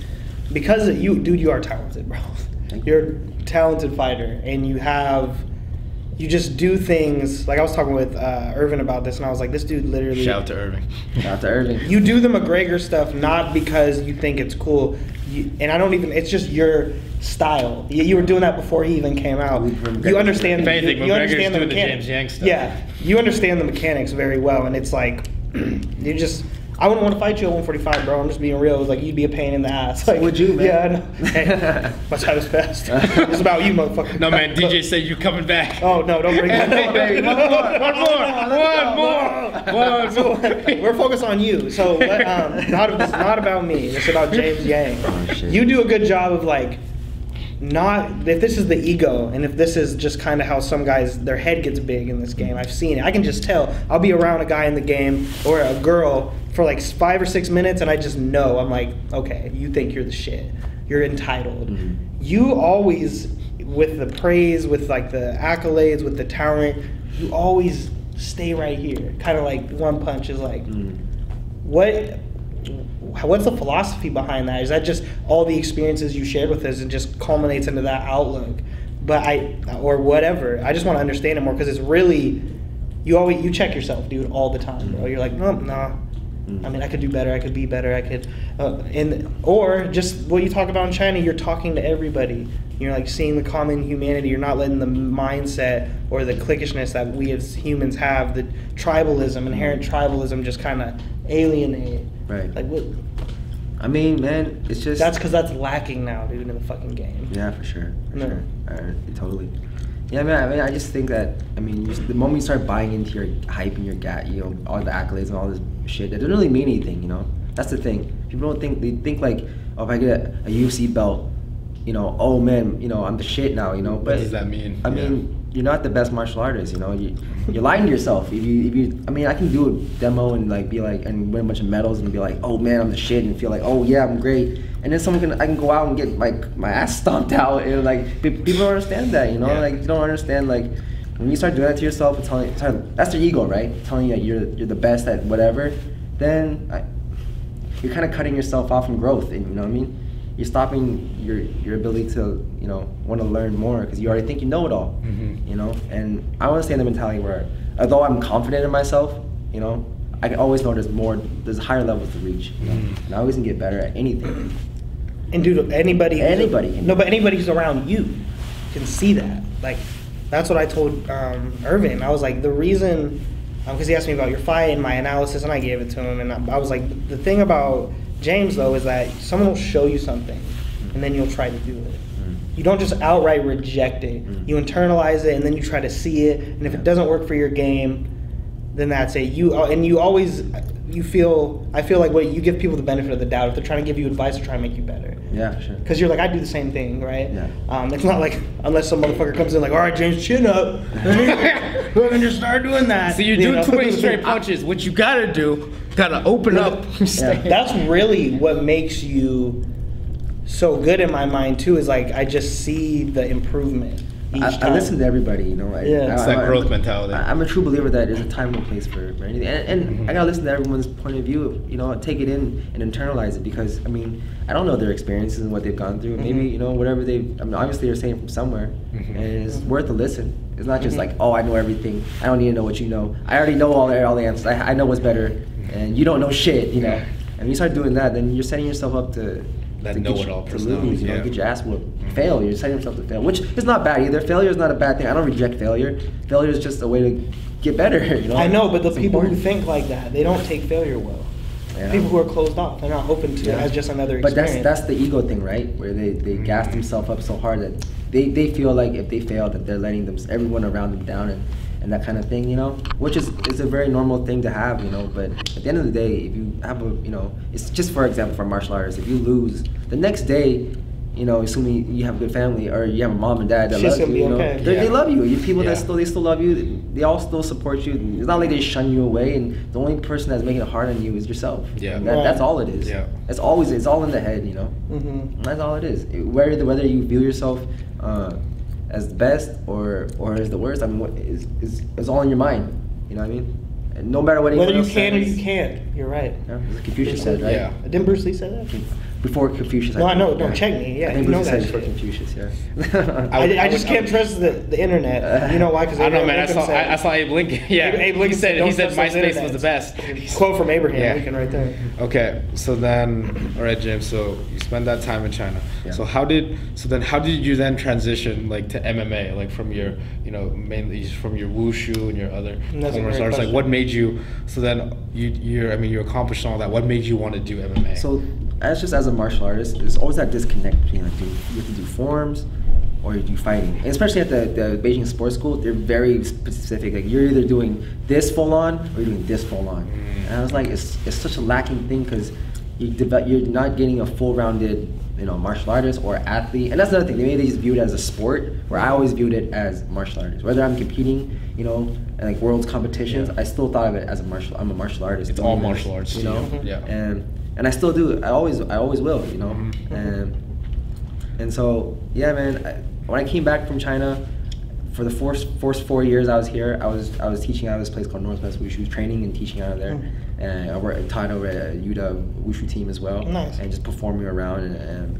because you, dude, you are talented, bro. Thank you. You're a talented fighter, and you have, you just do things. Like I was talking with uh, Irvin about this, and I was like, this dude literally. Shout out to Irving. shout out to Irving. You do the McGregor stuff not because you think it's cool, you, and I don't even. It's just your style. You, you were doing that before he even came out. You understand. If anything, you, you understand the the mechanics. Stuff. Yeah, you understand the mechanics very well, and it's like you just. I wouldn't want to fight you at 145, bro. I'm just being real. Like you'd be a pain in the ass. Like, would you, man. Yeah, I know. Hey, my time is fast. it's about you, motherfucker. No man, DJ said you coming back. Oh no! Don't bring that up. One more, one more, one more, one more. We're focused on you. So let, um, not it's not about me. It's about James Yang. Oh. You do a good job of like not if this is the ego and if this is just kind of how some guys their head gets big in this game. I've seen it. I can just tell. I'll be around a guy in the game or a girl for like five or six minutes and I just know. I'm like, okay, you think you're the shit. You're entitled. Mhm. You always with the praise, with like the accolades, with the talent, you always stay right here. Kind of like one punch is like Mm. what what's the philosophy behind that? Is that just all the experiences you shared with us and just culminates into that outlook? But I or whatever. I just want to understand it more because it's really you always you check yourself, dude, all the time, bro. You're like, no, nah, Mm. I mean, I could do better. I could be better. I could, uh, and or just what you talk about in China. You're talking to everybody. You're like seeing the common humanity. You're not letting the mindset or the cliquishness that we as humans have, the tribalism, inherent tribalism, just kind of alienate. Right. Like what? I mean, man, it's just That's because that's lacking now, dude, in the fucking game. Yeah, for sure. For No. sure. Uh, totally. Yeah, man. I mean, I just think that. I mean, you, the moment you start buying into your hype and your gat, you know, all the accolades and all this shit, that doesn't really mean anything. You know, that's the thing. People don't think they think like, oh, if I get a, a UFC belt, you know, oh man, you know, I'm the shit now. You know, but what does that mean? I Yeah. mean, you're not the best martial artist. You know, you you're lying to yourself. If you if you, I mean, I can do a demo and like be like and win a bunch of medals and be like, oh man, I'm the shit, and feel like, oh yeah, I'm great. And then someone can I can go out and get my my ass stomped out, and like people don't understand that. You know, Yeah. like you don't understand like. When you start doing that to yourself and telling, telling that's your ego, right? Telling you that you're you're the best at whatever, then I, you're kind of cutting yourself off from growth, and you know what I mean. You're stopping your your ability to you know want to learn more because you already think you know it all, Mhm. you know. And I want to stay in the mentality where, although I'm confident in myself, you know, I can always know there's more, there's higher levels to reach, you know? Mhm. and I always can get better at anything. And dude, anybody, Anybody no, but anybody who's around you can see that. Like, that's what I told um, Irvin. I was like, the reason, because he asked me about your fight and my analysis, and I gave it to him, and I, I was like, the thing about James though is that someone will show you something, and then you'll try to do it. Mm. You don't just outright reject it. Mm. You internalize it, and then you try to see it. And if it doesn't work for your game, then that's it. You uh, and you always you feel. I feel like what you give people the benefit of the doubt if they're trying to give you advice or try to make you better. Yeah, for sure. Because you're like, I do the same thing, right? Yeah. Um, it's not like unless some motherfucker comes in like, all right, James, chin up. We're gonna just start doing that. So you're you doing know? too many straight punches. What you gotta do, gotta open up. Yeah. That's really what makes you so good in my mind too. Is like I just see the improvement. Each I, time. I listen to everybody, you know. I, Yeah. I, It's I- that growth mentality. I, am a true believer that there's a time and place for, for anything, and, and Mhm. I gotta listen to everyone's point of view. You know, take it in and internalize it because I mean, I don't know their experiences and what they've gone through. Maybe Mhm. you know whatever they. I mean, obviously they're saying from somewhere, Mhm. and it's Mhm. worth a listen. It's not just Mhm. like, oh, I know everything. I don't need to know what you know. I already know all the all the answers. I, I know what's better, and you don't know shit. You know, Yeah. and when you start doing that, then you're setting yourself up to. That to know-it-all to personality, lose, you know, yeah. get your ass whooped. Mhm. Fail. You're setting yourself to fail, which is not bad either. Failure is not a bad thing. I don't reject failure. Failure is just a way to get better. You know. I know, but the It's people who think like that, they don't take failure well. Yeah. People who are closed off, they're not open to it Yeah. as just another But experience. that's that's the ego thing, right? Where they they Mhm. gas themselves up so hard that they, they feel like if they fail that they're letting them everyone around them down and, and that kind of thing, you know, which is is a very normal thing to have, you know. But at the end of the day, if you have a you know, it's just for example for martial artists, if you lose the next day. You know, assuming you have a good family or you have a mom and dad that Shit's love you, you know, okay. they, they love you. You people Yeah. that still they still love you. They all still support you. It's not like they shun you away, and the only person that's making it hard on you is yourself. Yeah. And that, that's all it is. Yeah. It's always it's all in the head, you know. mm-hmm. That's all it is. It- Whether whether you view yourself uh, as the best or or as the worst, I mean, what is is is all in your mind. You know what I mean? And no matter what Whether you can or you can't, you're right. Yeah, Confucius said, right? Yeah. Didn't Bruce Lee say that? Before Confucius. I No, I know. Don't check me. Yeah, I think you Bruce know that before. Confucius. Yeah. I, I I, I just can't trust the, the internet. You know why? Because I don't know, man. I saw, I, I saw Abe Lincoln. Yeah, Abe, Abe Lincoln said he said trust those MySpace was the best. Quote from Abraham Yeah. Lincoln right there. Okay, so then, all right, James. So you spend that time in China. Yeah. So how did so then how did you then transition like to MMA, like from your you know mainly from your wushu and your other That's a former arts? Like what made you? So then you you're I mean you accomplished all that. What made you want to do MMA? So, as just as a martial artist, there's always that disconnect between like, do you have to do forms or you do fighting. And especially at the, the Beijing Sports School, they're very specific. Like you're either doing this full on or you're doing this full on. And I was like, it's, it's such a lacking thing because you develop, you're not getting a full rounded you know martial artist or athlete. And that's another thing. They maybe just view it as a sport, where I always viewed it as martial artist. Whether I'm competing, you know, in like world's competitions, Yeah. I still thought of it as a martial. I'm a martial artist. It's all martial arts you know. Yeah. And and I still do. I always I always will. You know. Mhm. And and so yeah, man. I, when I came back from China, for the first first four years I was here, I was I was teaching out of this place called Northwest Wushu, training and teaching out of there. Mm. And I worked taught over at Yuda Wushu team as well. Nice. And just performing around and. and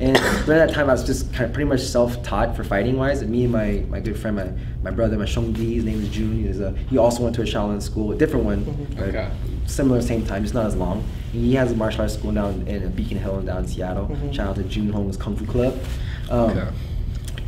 and during that time, I was just kind of pretty much self-taught for fighting wise. And me and my, my good friend, my, my brother, my Shongdi, his name is Jun. He's a, he also went to a Shaolin school, a different one, Mhm. Okay. similar same time, just not as long. He has a martial arts school down in Beacon Hill and down in Seattle. Mhm. Shout out to Jun Hong's Kung Fu Club. Um, Okay.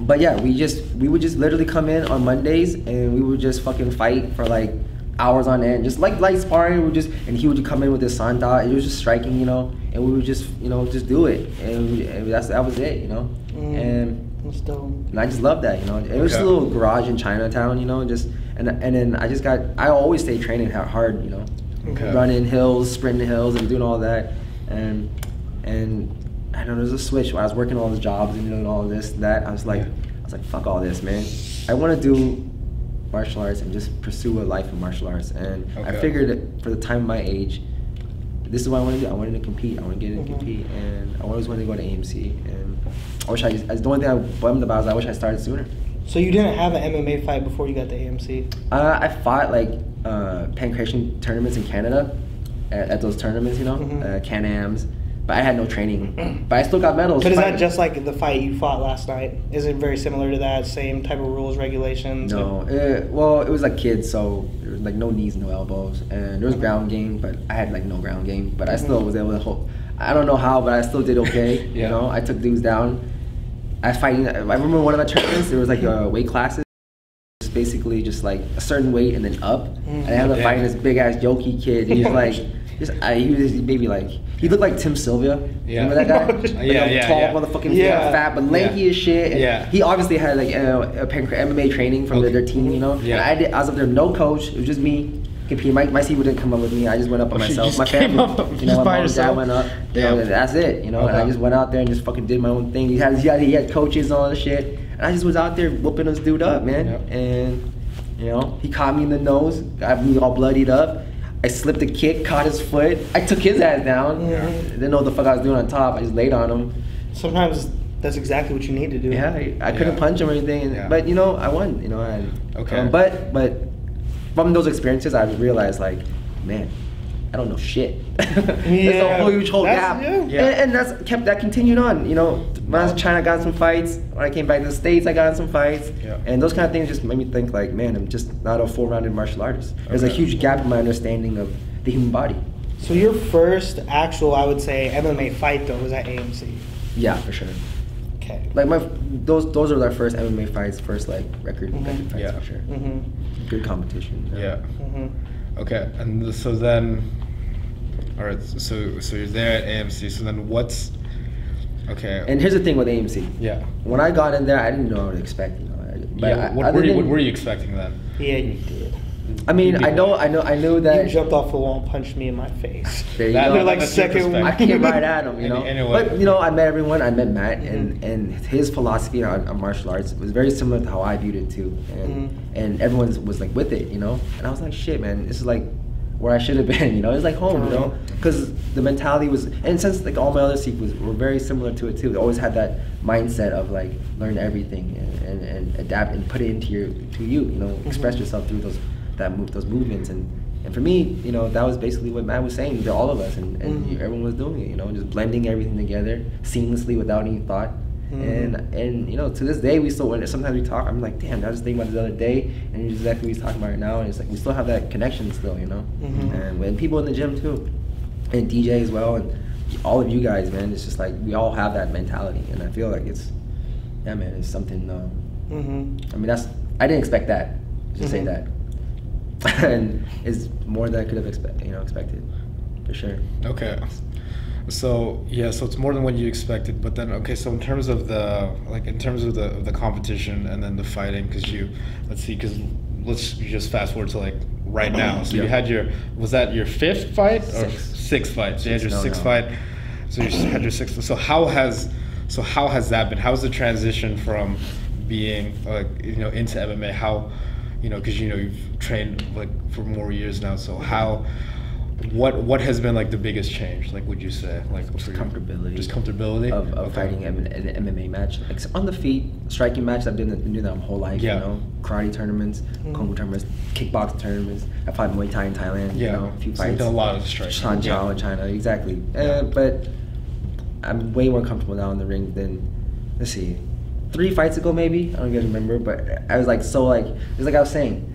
But yeah, we just we would just literally come in on Mondays and we would just fucking fight for like hours on end, just like light sparring. We just and he would just come in with his sanda. It was just striking, you know, and we would just you know just do it, and, we, and that's that was it, you know, Mm. and. That's dope. And I just love that, you know. It was Okay. a little garage in Chinatown, you know, just and and then I just got I always stay training hard, you know, Okay. running hills, sprinting hills, and doing all that, and and I don't know, there's a switch. When I was working all the jobs and doing all this, and that I was like, Yeah. I was like, fuck all this, man. I want to do martial arts and just pursue a life in martial arts, and I figured that for the time of my age. This is what I wanted to do. I wanted to compete. I wanted to get in and Mhm. compete, and I always wanted to go to AMC. And I wish I. The only thing I bummed about is I wish I started sooner. So you didn't have an MMA fight before you got the AMC? Uh, I fought like uh, pankration tournaments in Canada at, at those tournaments, you know, Mhm. uh, Can-Ams. But I had no training. But I still got medals. But is that just like the fight you fought last night? Is it very similar to that? Same type of rules, regulations? No. Uh, well, it was like kids, so there was like no knees, no elbows, and there was ground game, but I had like no ground game. But I still Mhm. was able to hold. I don't know how, but I still did okay. Yeah. You know, I took dudes down. I fighting. I remember one of my tournaments. There was like uh, weight classes. Basically just like a certain weight and then up. And I ended up Yeah. fighting this big ass jokey kid. He's like, just I, he was maybe like he looked like Tim Sylvia. Yeah. Remember that guy? Yeah, a yeah, tall yeah. motherfucking Yeah. fat, but lanky Yeah. as shit. And Yeah. He obviously had like uh, a pancre- MMA training from Okay. their team, you know. Yeah. And I did. I was up there, no coach. It was just me. Competing. My, my people didn't come up with me. I just went up by Oh, myself. My family, up you know, my mom and dad went up. You Yeah. know, and that's it. You know, and I just went out there and just fucking did my own thing. He had, he had, he had coaches and all this shit, and I just was out there whooping this dude up, man. Yep. And you know, he caught me in the nose, got me all bloodied up. I slipped a kick, caught his foot. I took his ass down. Yeah. Didn't know what the fuck I was doing on top. I just laid on him. Sometimes that's exactly what you need to do. Yeah, I, I couldn't Yeah. punch him or anything, and, Yeah. but you know, I won. You know, and Okay. um, but but from those experiences, I realized like, man, I don't know shit. There's Yeah. a whole huge whole That's- gap, yeah. Yeah. And, and that's kept that continued on. You know, when I was in China, I got some fights. When I came back to the states, I got in some fights. Yeah. And those kind of things just made me think like, man, I'm just not a full-rounded martial artist. There's a huge gap in my understanding of the human body. So your first actual, I would say, MMA fight though was at AMC. Yeah, for sure. Okay. Like my those those are our first MMA fights, first like record, Mhm. record fights Yeah. for sure. Mm-hmm. Good competition. Yeah. Mm-hmm. Okay, and so then, all right. So so you're there at AMC. So then what's okay? And here's the thing with AMC. yeah. When I got in there, I didn't know what to expect. You know, but yeah. I- What were you than- What were you expecting then? Yeah, you did. I mean, I know, I know, I knew that. you jumped off the wall and punched me in my face. There you That- go. They're like that's second- I came right at him, you know. anyway. But you know, I met everyone. I met Matt, and Mhm. and his philosophy on, on martial arts was very similar to how I viewed it too, and Mhm. and everyone was like with it, you know. And I was like, shit, man, this is like where I should have been, you know. It's like home, you know, because the mentality was, and since like all my other sequels were very similar to it too. They always had that mindset of like learn everything and, and, and adapt and put it into your to you, you know, express Mhm. yourself through those that move those movements and. And for me, you know, that was basically what Matt was saying to all of us, and, and Mhm. everyone was doing it. You know, just blending everything together seamlessly without any thought. Mhm. And and you know, to this day, we still when sometimes we talk. I'm like, damn, I was thinking about this the other day, and it's exactly what he's talking about right now. And it's like we still have that connection still, you know. Mhm. And when people in the gym too, and DJ as well, and all of you guys, man, it's just like we all have that mentality, and I feel like it's, yeah, man, it's something. Um, Mm-hmm. I mean, that's I didn't expect that. Just say Mhm. that, and it's more than I could have expect, you know, expected, for sure. Okay. So yeah, so it's more than what you expected. But then okay, so in terms of the like in terms of the of the competition and then the fighting, because you let's see, because let's just fast forward to like right now. So you had your was that your fifth fight or Sixth. sixth fight? So you had your Sixth, no, sixth no. fight. So you had your sixth. So how has so how has that been? How's the transition from being like you know into MMA? How you know because you know you've trained like for more years now. So how what what has been like the biggest change? Like, would you say like for you? comfortability. Just comfortability of, of Okay. fighting an, an MMA match. Like on the feet, striking match. I've been, been doing that my whole life. Yeah. You know, karate tournaments, Mm. kung fu tournaments, kickbox tournaments. I fought Muay Thai in Thailand. Yeah, You know, a few so you've fights. done a lot of striking. Sanshou Yeah. in China. Exactly. Yeah. Uh, but I'm way more comfortable now in the ring than let's see, three fights ago maybe. I don't even remember, but I was like so like it's like I was saying.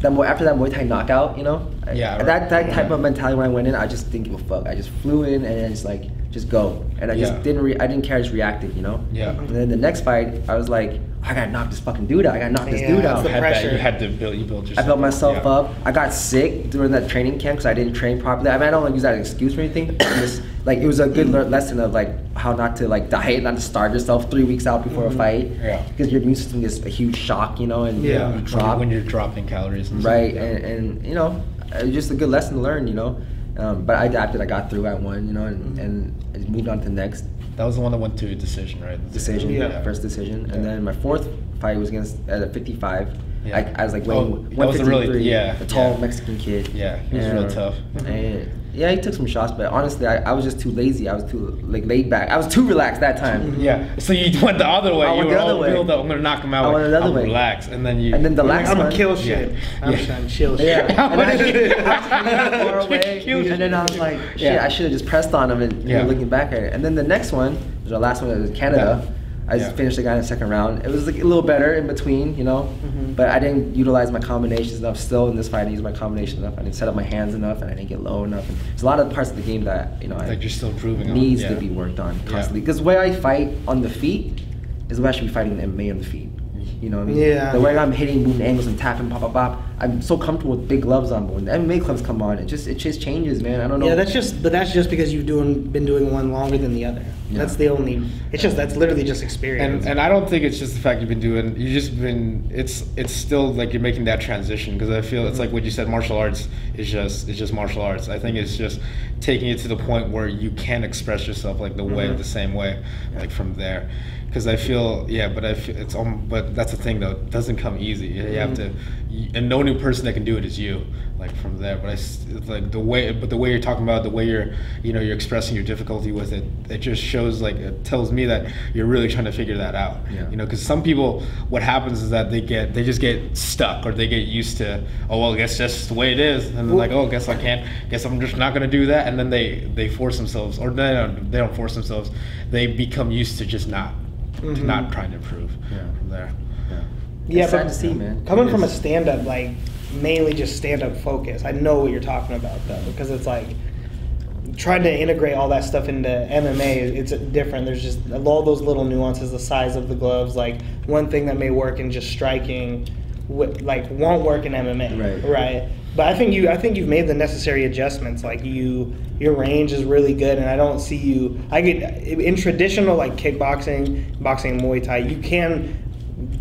that Muay- after that Muay Thai knockout, you know, I- Yeah, right. that that type Yeah. of mentality when I went in, I just didn't give a fuck. I just flew in and it's like just go, and I just didn't re- I didn't care, I just reacted, you know. Yeah. And then the next fight, I was like, I gotta knock this fucking dude out. I gotta knock this Yeah, dude out. You the had that- pressure. you had to build. You built I built myself yeah. up. I got sick during that training camp because I didn't train properly. I mean, I don't want to use that as an excuse or anything. Just, like it was a good lear- lesson of like how not to like diet, not to starve yourself three weeks out before a mm-hmm. fight. Yeah. Because your immune system gets a huge shock, you know, and Yeah. you When, you, drop. when you're dropping calories. And stuff. right, and, and you know, it was just a good lesson to learn, you know. Um, but I adapted. I got through. I won, you know, and, and I moved on to the next That was the one that went to decision, right? decision, Yeah. first decision, and then my fourth fight was against at a 55. Yeah. I, I was like Oh, weighing that was a really- 153, yeah, a tall yeah. Mexican kid. Yeah, he was And, real tough. And yeah, he took some shots, but honestly, I, I was just too lazy. I was too like laid back. I was too relaxed that time. Mm-hmm. Yeah. So you went the other way. I you went were the other all way. up. I'm gonna knock him out. I went the other I'm way. Relax, and then you. And then the Like, last I'm gonna kill Yeah. shit. I'm Yeah. trying to chill shit. Yeah, and I, I far away, and then I was like, shit, Yeah. I should have just pressed on him. And you know, looking back at it, and then the next one was our last one. It was Canada. Yeah. I just Yeah. finished the guy in the second round. It was like a little better in between, you know, Mhm. but I didn't utilize my combinations enough. Still in this fight, I didn't use my combinations enough. I didn't set up my hands enough, and I didn't get low enough. And there's a lot of parts of the game that you know I, Like you're still improving on, needs yeah. to be worked on constantly. Because the way I fight on the feet is the way I should be fighting in MMA on the feet. You know what I mean? Yeah. The way I'm hitting moving angles and tapping, pop, pop, pop. I'm so comfortable with big gloves on, but when the MMA gloves come on, it just it just changes, man. I don't know. Yeah, that's just, but that's just because you've doing been doing one longer than the other. Yeah. That's the only. It's just that's literally just experience. And and I don't think it's just the fact you've been doing. You just been. It's it's still like you're making that transition because I feel it's like what you said. Martial arts is just it's just martial arts. I think it's just taking it to the point where you can express yourself like the way Mhm. the same way, like from there. Because I feel yeah, but I feel it's um, but that's the thing though. It doesn't come easy. You have to, you, and no new person that can do it is you. Like from there, but I it's like the way, but the way you're talking about, the way you're, you know, you're expressing your difficulty with it, it just shows like it tells me that you're really trying to figure that out. Yeah. You know, because some people, what happens is that they get, they just get stuck or they get used to, oh well, I guess that's just the way it is, and they're like, oh, guess I can't, guess I'm just not gonna do that, and then they they force themselves, or they don't, they don't force themselves, they become used to just not, to Mhm. not trying to improve. Yeah. From there. Yeah. yeah, It's but to see, man. coming It from a is. stand up, like mainly just stand up focus, I know what you're talking about though, because it's like trying to integrate all that stuff into MMA. It's different. There's just all those little nuances, the size of the gloves. Like one thing that may work in just striking, wi- like won't work in MMA. Right. Right. But I think you, I think you've made the necessary adjustments. Like you, your range is really good, and I don't see you. I get in traditional like kickboxing, boxing, Muay Thai. You can.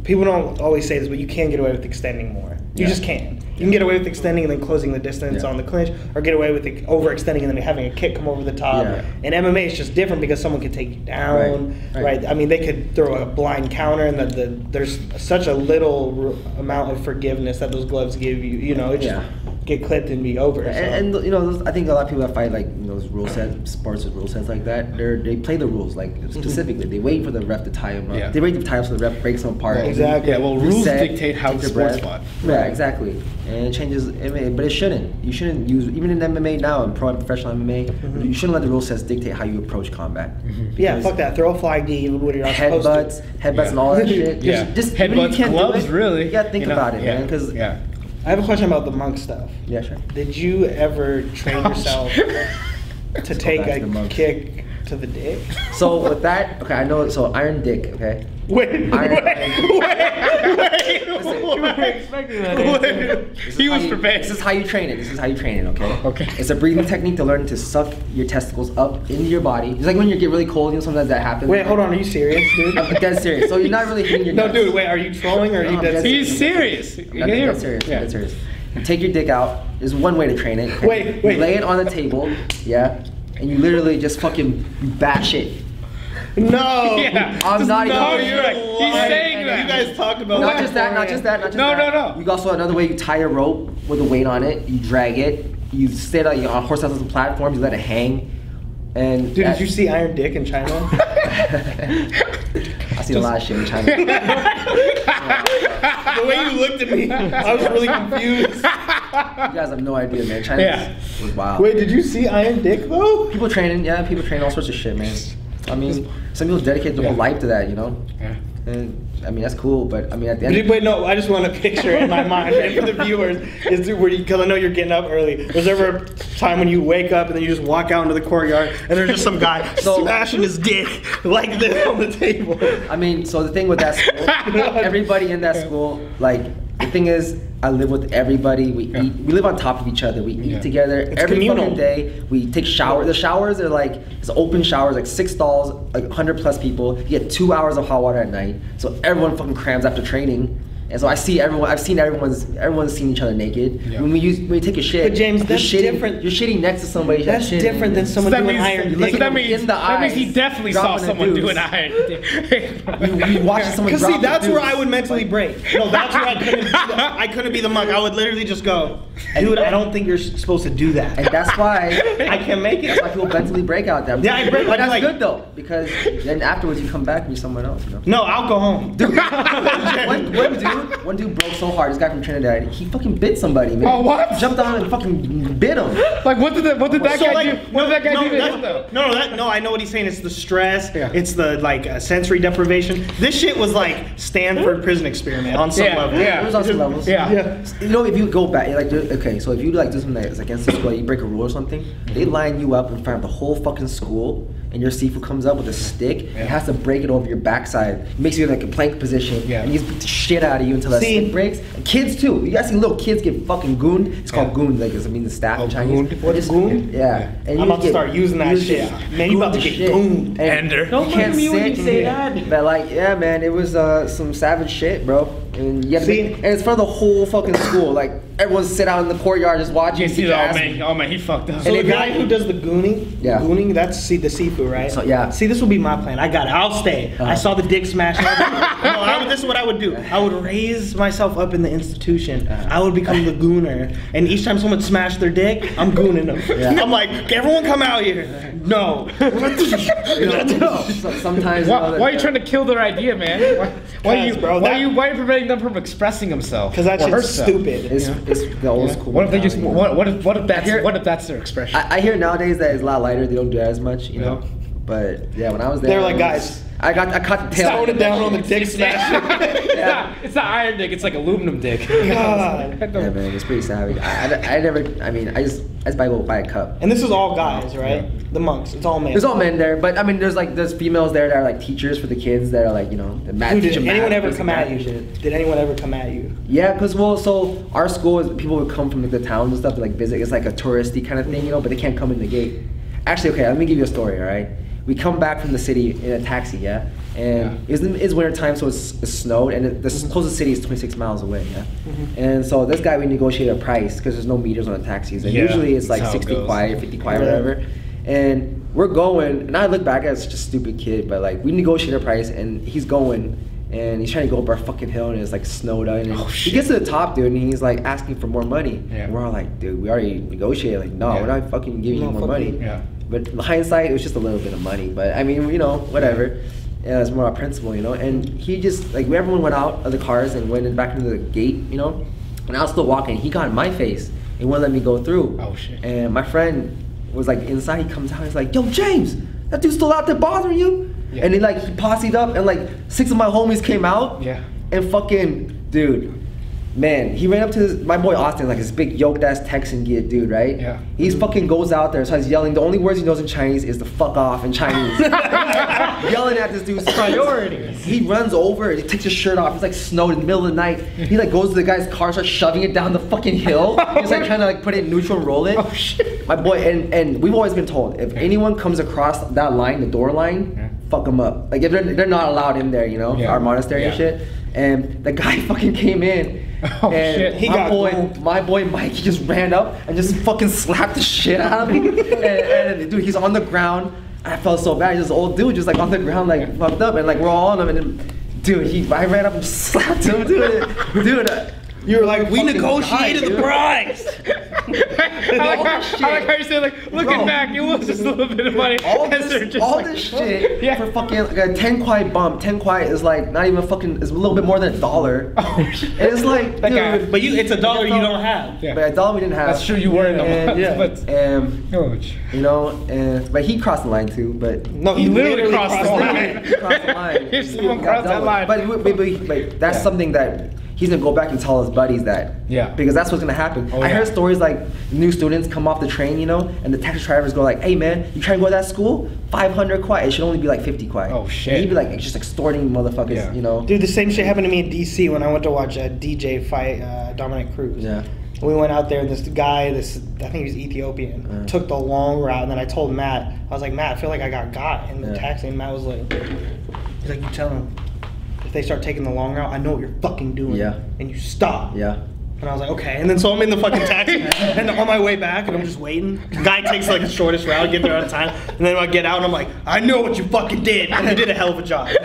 People don't always say this, but you can get away with extending more. You Yeah. just can. You can get away with extending and then closing the distance Yeah. on the clinch, or get away with it overextending and then having a kick come over the top. Yeah. And MMA is just different because someone could take you down, Right, right? right. I mean, they could throw a blind counter, and the, the there's such a little r- amount of forgiveness that those gloves give you. You know, it just Yeah. Get clipped and be over. so. And, and you know, I think a lot of people that fight like you know, those rule sets, sports with rule sets like that, they they play the rules like specifically. They wait for the ref to tie them up. Yeah. They wait for the tie up so the ref breaks them apart. Well, Exactly. Yeah, well, rules Reset, dictate how take the sport's fought. Yeah, exactly. And it changes MMA, but it shouldn't. You shouldn't use even in MMA now, in pro and professional MMA, Mhm. you shouldn't let the rule sets dictate how you approach combat. yeah, fuck that. Throw a flag D. What are you not supposed Headbutts, to? headbutts, Yeah. and all that shit. Yeah. Just, just Headbutts, gloves, it, really. You gotta think you know? about it, yeah. man. Because yeah. I have a question about the monk stuff. yeah, sure. Did you ever train oh, yourself to take a kick to the dick? So with that, okay, I know. So Iron Dick, okay. Wait, I- wait, wait, wait, Listen. wait. expecting Wait. He was you- prepared. This is how you train it. This is how you train it, okay? Okay. It's a breathing technique to learn to suck your testicles up into your body. It's like when you get really cold, you know, sometimes that happens. Wait, hold on. Are you serious, dude? I'm dead serious. So you're not really hitting your No, dude. Wait, are you trolling or are No, you dead serious? He's serious. I'm can dead, hear dead him. serious. Yeah. Dead serious. You take your dick out. There's one way to train it. okay? Wait, wait. You lay it on the table, yeah, and you literally just fucking bash it. No. Yeah. I'm not No, oh, you're right. He's Lying. saying And that. You guys talk about Not that just that, not just that, not just No, that. no, no. no. You also another way you tie a rope with a weight on it. You drag it. You sit on, on horse on platforms. You let it hang. And Dude, that- did you see Iron Dick in China? I seen a lot of shit in China. the way you looked at me, I was really confused. You guys have no idea, man. China Yeah. was wild. Wait, did you see Iron Dick though? People training, yeah, people train all sorts of shit, man. I mean, some people dedicate their whole life to that, you know. Yeah. And I mean, that's cool, but I mean, at the end. But no, I just want to picture in my mind and for the viewers is where because I know you're getting up early. Was there ever a time when you wake up and then you just walk out into the courtyard and there's just some guy So- smashing his dick like this on the table? I mean, so the thing with that school, everybody in that school, like the thing is, I live with everybody. We Yeah. eat, we live on top of each other. We Yeah. eat together It's every communal. fucking day. We take showers. The showers are like it's open showers, like six stalls, like hundred plus people. You get two hours of hot water at night, so everyone fucking crams after training. And so I see everyone. I've seen everyone's. Everyone's seen each other naked. Yeah. When we use when you take a shit, But James, you're that's shitting, different. You're shitting next to somebody. That's shitting. different than someone that doing means, iron you so that means, in the that means he definitely saw dropping a someone deuce. doing iron. You, you watch someone Because see, that's where. I would mentally break. No, that's where I couldn't. Be the, I couldn't be the monk. I would literally just go, dude. I don't think you're supposed to do that. And that's why I can't make it. That's why people mentally break out there. Yeah, I break- But that's like- good though, because then afterwards you come back and you're someone else, you know. No, I'll go home. Dude, one, one dude, one dude broke so hard. This guy from Trinidad, he fucking bit somebody, man. Oh, what? Jumped on and fucking bit him. like, what did that, what did that So, guy like, do? What did that guy no, do to that- him, though? No, no, that, no. I know what he's saying. It's the stress. Yeah. It's the like uh, sensory deprivation. This shit was like Stanford prison experiment on some Yeah, level. yeah. It was on some levels. Yeah. Yeah. You know, if you go back, like, okay, so if you like do something that's against the school, you break a rule or something, they line you up in front of the whole fucking school, and your Sifu comes up with a stick Yeah. and has to break it over your backside. Makes you in like a plank position, Yeah. and he's beat the shit out of you until that See- stick breaks. And kids too. You guys see little kids get fucking gooned. It's called Yeah. goon, like it's, I mean the staff Oh, in Chinese. gooned? What is goon? Yeah. And I'm you about to start using that shit. Man, you about to get shit. gooned. And Ender. Don't you look can't at me when you say that. But like, yeah, man, it was uh, some savage shit, bro. And you See? make, and it's for the whole fucking school. Like everyone sit out in the courtyard just watching. You see, oh man, oh man, he fucked up. So And the guy who does the gooning, Yeah. gooning, that's see the Sifu, right? So, yeah. See, this will be my plan. I got it. I'll stay. I Uh-huh. saw the dick smash. no, I would, this is what I would do. I would raise myself up in the institution. Uh-huh. I would become the gooner, and each time someone smashed their dick, I'm gooning them. Yeah. I'm like, everyone come out here. No. You know, so- sometimes. Why, why are you trying to kill their idea, man? Why, why are you, Because, bro, why that- are you, why are you preventing them from expressing themselves? Because that's or shit's herself? stupid. It's, it's the old school. What if they just? mentality, you know? What, what if? What if that's? Here- What if that's their expression? I, I hear nowadays that it's a lot lighter. They don't do that as much, you know. But yeah, when I was there, They're like, was- guys, I got I caught the tail. Tone it down on the dick smash. it's, not, it's not iron dick. It's like aluminum dick. God. Yeah, man, it's pretty savage. I, I, I never. I mean, I just I just buy go buy a cup. And this is all guys, right? The monks. It's all men. There's all men there, but I mean, there's like there's females there that are like teachers for the kids that are like you know the math Dude, teacher. did math, anyone ever come at you? shit. Did anyone ever come at you? Yeah, because well, so our school is people would come from like, the towns and stuff to like visit. It's like a touristy kind of thing, you know, but they can't come in the gate. Actually, okay, let me give you a story. All right, we come back from the city in a taxi, yeah, and it's, it's winter time, so it's, it's snowed, and it, the closest city is 26 miles away, yeah. Mm-hmm. And so this guy, we negotiated a price because there's no meters on the taxis, and Yeah, usually it's like how it 60 goes. kuai, 50 kuai, Yeah. whatever. And we're going, and I look back at such a stupid kid, but like we negotiated a price, and he's going. And he's trying to go up our fucking hill, and it's like snowed out. And Oh, he gets to the top, dude, and he's like asking for more money. Yeah. We're all like, dude, we already negotiated. Like, no, Yeah. we're not fucking giving No, you more money. Yeah. But hindsight, it was just a little bit of money. But I mean, you know, whatever. Yeah, it's more a principle, you know. And he just like everyone went out of the cars and went in back into the gate, you know. And I was still walking. He got in my face and wouldn't let me go through. Oh, shit. And my friend was like inside. He comes out. He's like, "Yo, James, that dude's still out there bothering you?" Yeah. And then like he posseed up, and like six of my homies came out. Yeah. And fucking dude, man, he ran up to this, my boy Austin, like this big yoked ass Texan kid, dude, right? Yeah. He's fucking goes out there, starts yelling. The only words he knows in Chinese is the fuck off in Chinese. yelling at this dude's Priorities. He runs over, he takes his shirt off. It's like snowed in the middle of the night. He like goes to the guy's car, starts shoving it down the fucking hill. He's like trying to like put it in neutral and roll it. Oh, shit. My boy, and and we've always been told if anyone comes across that line, the door line, Yeah. fuck them up. Like if they're, they're not allowed in there, you know, Yeah. our monastery and shit. And the guy fucking came in. Oh, and shit. He my got boy, gold. my boy Mike, he just ran up and just fucking slapped the shit out of me. and, and dude, he's on the ground. I felt so bad. This old dude just like on the ground, like fucked up, and like we're all on him. And then, dude, he I ran up and slapped him, dude. dude, You were like, we negotiated guy, the dude. price. I like, how, I like how you say like, looking Bro. back, it was just a little bit of money. all And they're this, just all like- this shit Yeah. for fucking like a 10 kuai bump. 10 kuai is like not even fucking, it's a little bit more than a dollar. Oh, shit. And it's like, That guy- but you, it's a dollar you don't have. Yeah. but a dollar we didn't have. That's true. You were in the And- yeah. but Um, oh, you know, and but he crossed the line too. But No, He literally crossed the line. He crossed the line. If someone crossed that line. But, but, but, but that's Yeah. something that he's gonna go back and tell his buddies that. Yeah. Because that's what's gonna happen. Oh, I yeah. heard stories like new students come off the train, you know, and the taxi drivers go like, "Hey man, you trying to go to that school? 500 kuai. It should only be like 50 kuai." Oh, shit. And he'd be like just extorting motherfuckers, Yeah. you know. Dude, the same shit happened to me in DC when I went to watch a DJ fight uh, Dominick Cruz. Yeah. We went out there, and this guy, this I think he was Ethiopian, Uh. took the long route, and then I told Matt, I was like, Matt, I feel like I got got in the Yeah. taxi, and Matt was like, he's like, you tell him if they start taking the long route, I know what you're fucking doing, Yeah. and you stop. Yeah. And I was like, okay. And then so I'm in the fucking taxi, and on my way back, and I'm just waiting. The guy takes like the shortest route, get there on time, and then I get out, and I'm like, I know what you fucking did, and you did a hell of a job. you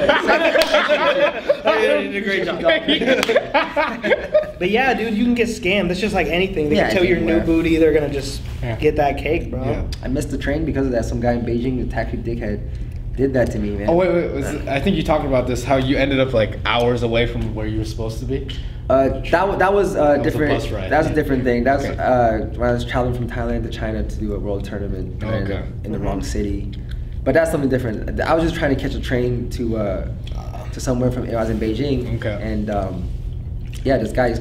did a great job. But yeah, dude, you can get scammed. That's just like anything. They Yeah, can tell your new booty, they're gonna just Yeah. get that cake, bro. Yeah. I missed the train because of that. Some guy in Beijing, the taxi dickhead, did that to me, man. Oh wait, wait. Was it, I think you talked about this. How you ended up like hours away from where you were supposed to be. Uh, that, that was uh, was a different. bus ride. That was a different thing. That was Okay. uh, when I was traveling from Thailand to China to do a world tournament and Okay. up in the Mhm. wrong city. But that's something different. I was just trying to catch a train to uh, to somewhere from. I was in Beijing. Okay. And um, yeah, this guy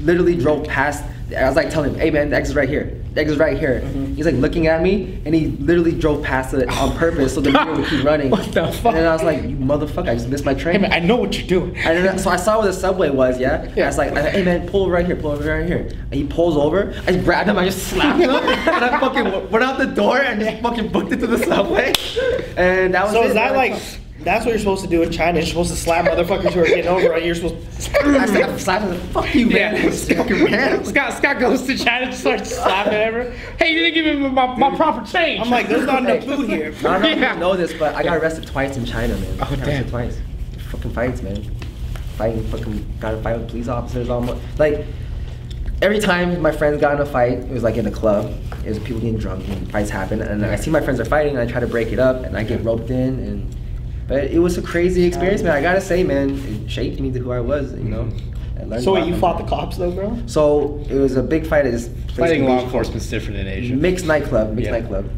literally drove past. I was like telling him, "Hey man, the exit's right here. The exit's right here." Mm-hmm. He's like looking at me, and he literally drove past it on purpose so the mirror would keep running. What the fuck? And then I was like, "You motherfucker! I just missed my train." Hey man, I know what you're doing. And then, so I saw where the subway was, yeah? Yeah. I was like, hey man, pull over right here, pull over right here. And he pulls over, I just grabbed him, I just slapped him, and I fucking went out the door and just fucking booked it to the subway. And that was So it, is that like that's what you're supposed to do in China? You're supposed to slap motherfuckers who are getting over it. You're supposed I said, I'm slapping him, fuck you, man. Yeah. It's fucking man. Scott Scott goes to China and starts slapping everyone. Hey, you didn't give me my, my proper change. I'm like, there's not enough food here. I don't know if you know this, but I got arrested twice in China, man. Oh, I got damn. arrested twice. Fucking fights, man. Fighting, fucking, got to fight with police officers almost. Like, every time my friends got in a fight, it was like in a club. It was people getting drunk and fights happen. And I see my friends are fighting and I try to break it up and I get roped in. and But it was a crazy experience, man. I gotta say, man, it shaped me to who I was, you know. Mm-hmm. I learned So a wait, you from fought the cops though, bro? So it was a big fight at this place Fighting law Beijing. enforcement's different in Asia. Mixed nightclub, mixed Yeah. nightclub.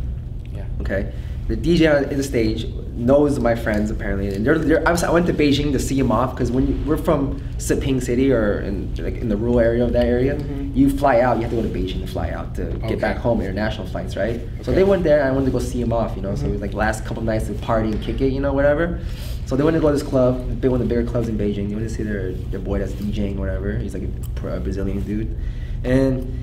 Yeah. Okay. The DJ on the stage knows my friends apparently, and they're, they're, I, was, I went to Beijing to see him off because when you, we're from Siping City or in like in the rural area of that area, Mhm. you fly out. You have to go to Beijing to fly out to Okay. get back home. International flights, right? So they went there. and I wanted to go see him off. You know, so it was Mhm. like last couple nights to party and kick it. You know, whatever. So they went to go to this club, big one of the bigger clubs in Beijing. They went to see their their boy that's DJing, whatever. He's like a, Brazilian dude, and.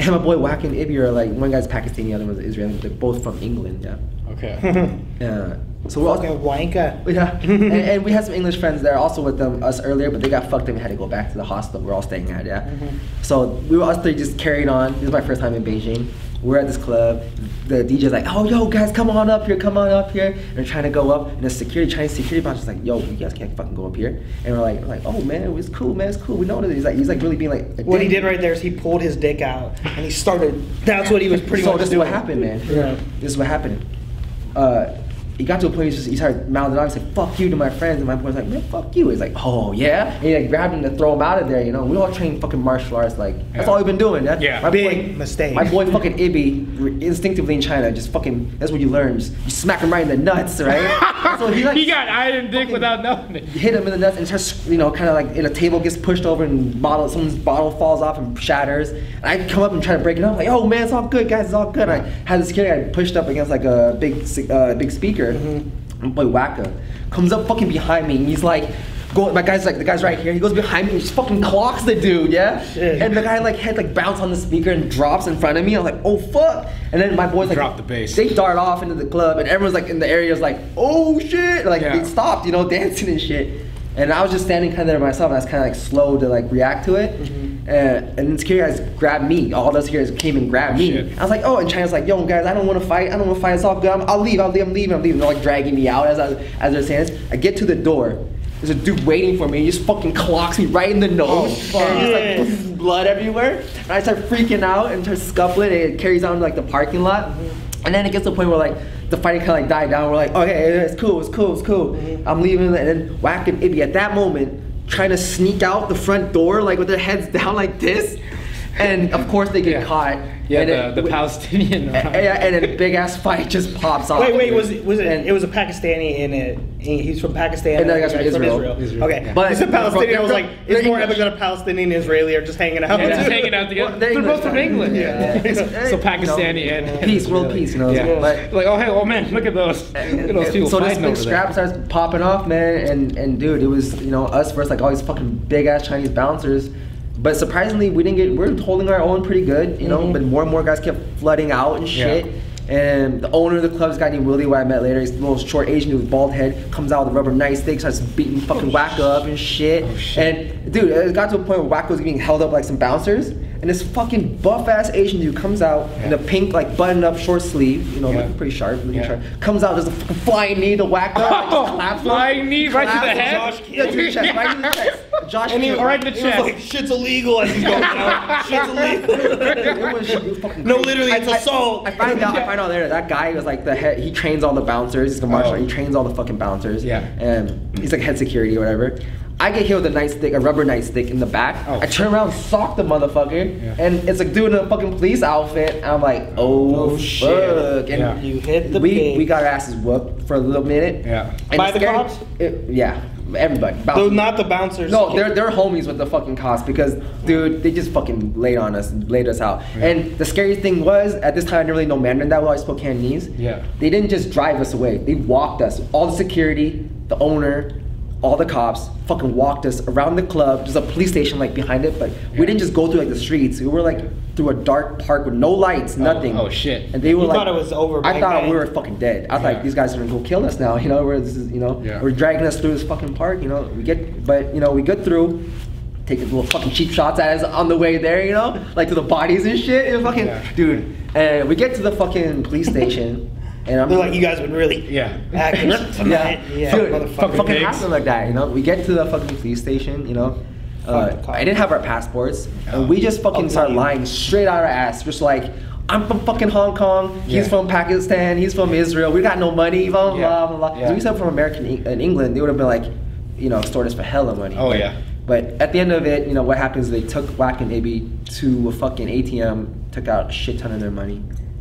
And my boy Wack and Ibby are like one guy's Pakistani, the other one's Israeli. They're both from England, yeah. Okay. Yeah. So we're all, Fucking wanker. yeah, and, and we had some English friends there also with them us earlier, but they got fucked and we had to go back to the hostel we're all staying at. Yeah. Mhm. So we were us three just carried on. This is my first time in Beijing. We're at this club. The DJ's like, "Oh, yo, guys, come on up here, come on up here." And they're trying to go up, and the security, Chinese security boss is like, "Yo, you guys can't fucking go up here." And we're like, we're like, "Oh man, it's cool, man, it's cool. We know this." He's like, he's like really being like. a What he did right there is he pulled his dick out and he started. That's what he was pretty so much this is what happened, man. Yeah. This is what happened. Uh, he got to a point he just he started mouthing on and said "fuck you" to my friends, and my boy's like, "Man, fuck you." He's like, "Oh yeah," and he like grabbed him to throw him out of there. You know, we all train fucking martial arts. Like that's Yeah. all we've been doing. Yeah. Yeah. My Big boy, mistake. My boy fucking Ibby, instinctively in China, just fucking. That's what you learn. Just, you smack him right in the nuts, right? so he like he got iron dick fucking- without knowing it. hit him in the nuts and starts, you know, kind of like in a table gets pushed over and bottle, someone's bottle falls off and shatters. And I come up and try to break it up, like, oh man, it's all good, guys, it's all good. I had the security guy pushed up against like a big, uh, big speaker. My boy Wacka comes up fucking behind me and he's like. Go, my guy's like the guy's right here. He goes behind me and just fucking clocks the dude, yeah. Shit. And the guy like head like bounce on the speaker and drops in front of me. I'm like, oh fuck. And then my boys like Drop the bass. They dart off into the club and everyone's like in the area is like, oh shit. Like Yeah. they stopped, you know, dancing and shit. And I was just standing kind of there myself, and I was kind of like slow to like react to it. Mhm. And, and then security guys grabbed me. All those security guys came and grabbed me. shit. I was like, oh, and China's like, yo, guys, I don't want to fight. I don't want to fight. It's all good. I'm, I'll leave. I'll leave. I'm leaving. I'm leaving. They're like dragging me out as I, as they're saying this. I get to the door. there's a dude waiting for me. He just fucking clocks me right in the nose. Oh, and just like blood everywhere. And I start freaking out and start scuffling. And it carries on to, like the parking lot. And then it gets to the point where like the fighting kind of like died down. We're like, okay, it's cool, it's cool, it's cool. Mm-hmm. I'm leaving, and then Whack and Ibby at that moment trying to sneak out the front door like with their heads down like this. And of course they get Yeah. caught. Yeah, and the, then- the Palestinian. yeah, and then a big ass fight just pops off. Wait, wait, was it was it? And- It was a Pakistani in it. He- He's from Pakistan. And the other guy's from Israel. Israel, Okay, yeah. but you said But- Palestinian. I was like, they're it's more English. epic that a Palestinian Israeli are just hanging out. Yeah, just hanging out together. Well, they're they're both from England. Yeah. Yeah. It's- so you Pakistani know, and peace, world peace, you know, Yeah. but- like, oh hey, oh man, look at those. Look at those people so this fighting big scrap there. starts popping off, man, and and dude, it was you know us versus like all these fucking big ass Chinese bouncers. But surprisingly, we didn't get. We're holding our own pretty good, you know. Mhm. But more and more guys kept flooding out and shit. Yeah. And the owner of the club, this guy named Willie, who I met later, he's a little short Asian dude with bald head, comes out with a rubber nightstick, starts beating fucking Wacko up and shit. Oh, shit. And dude, it got to a point where Wacko was getting held up like some bouncers, and this fucking buff ass Asian dude comes out in a pink like button up short sleeve, you know, Yeah. looking pretty sharp, looking Yeah. sharp. Comes out, there's a fucking flying knee to Wacko, like, just claps him. Flying knee right to the head. Josh Yeah, to the chest, right to the chest. Josh And he, right in the chest. like, shit's illegal as he's going down. Shit's illegal. It was, it was fucking No, literally, it's I- I- assault. I find out. I find out later that guy was like the head. He trains all the bouncers. He's a martial. Oh. He trains all the fucking bouncers. Yeah. And he's like head security or whatever. I get hit with a nightstick, a rubber nightstick in the back. Oh. I turn around, sock the motherfucker, Yeah. and it's a dude in a fucking police outfit. And I'm like, oh, Oh, fuck. shit. And Yeah. You hit the we pig. we got our asses whooped for a little minute. Yeah. And By the scary- cops? it- yeah, everybody. Though Bouncers. not the bouncers. No, they're they're homies with the fucking cops because dude, they just fucking laid on us laid us out. Yeah. And the scariest thing was at this time I didn't really know Mandarin that well. I spoke Cantonese. Yeah. They didn't just drive us away. They walked us. All the security, the owner, all the cops fucking walked us around the club. There's a police station like behind it, but Yeah. we didn't just go through like the streets. We were like through a dark park with no lights, oh, nothing. oh, shit. And they were You like, thought it was over I thought then. we were fucking dead. I was like, Yeah. these guys are gonna go kill us now. You know, we're this is you know, Yeah. we're dragging us through this fucking park. You know, we get, but you know, we get through. Taking little fucking cheap shots at us on the way there, you know, like to the bodies and shit. It was fucking, Yeah. dude. And we get to the fucking police station, and I'm They're like, you guys would really Yeah. acting tonight. Yeah, Dude, motherfucker. fuck, fucking pigs. happened like that, you know. We get to the fucking police station, you know. Uh, Fuck the cops. I didn't have our passports, Oh. and we just fucking Oh, started lying. lying straight out our ass, just like. I'm from fucking Hong Kong. He's Yeah. from Pakistan. He's from Israel. We got no money. Blah blah Yeah. blah blah. blah. Yeah. So we said from American in England, they would have been like, you know, extort us for hella money. Oh, But- yeah. But at the end of it, you know, what happens? is They took Whack and Ibby to a fucking ATM, took out a shit ton of their money,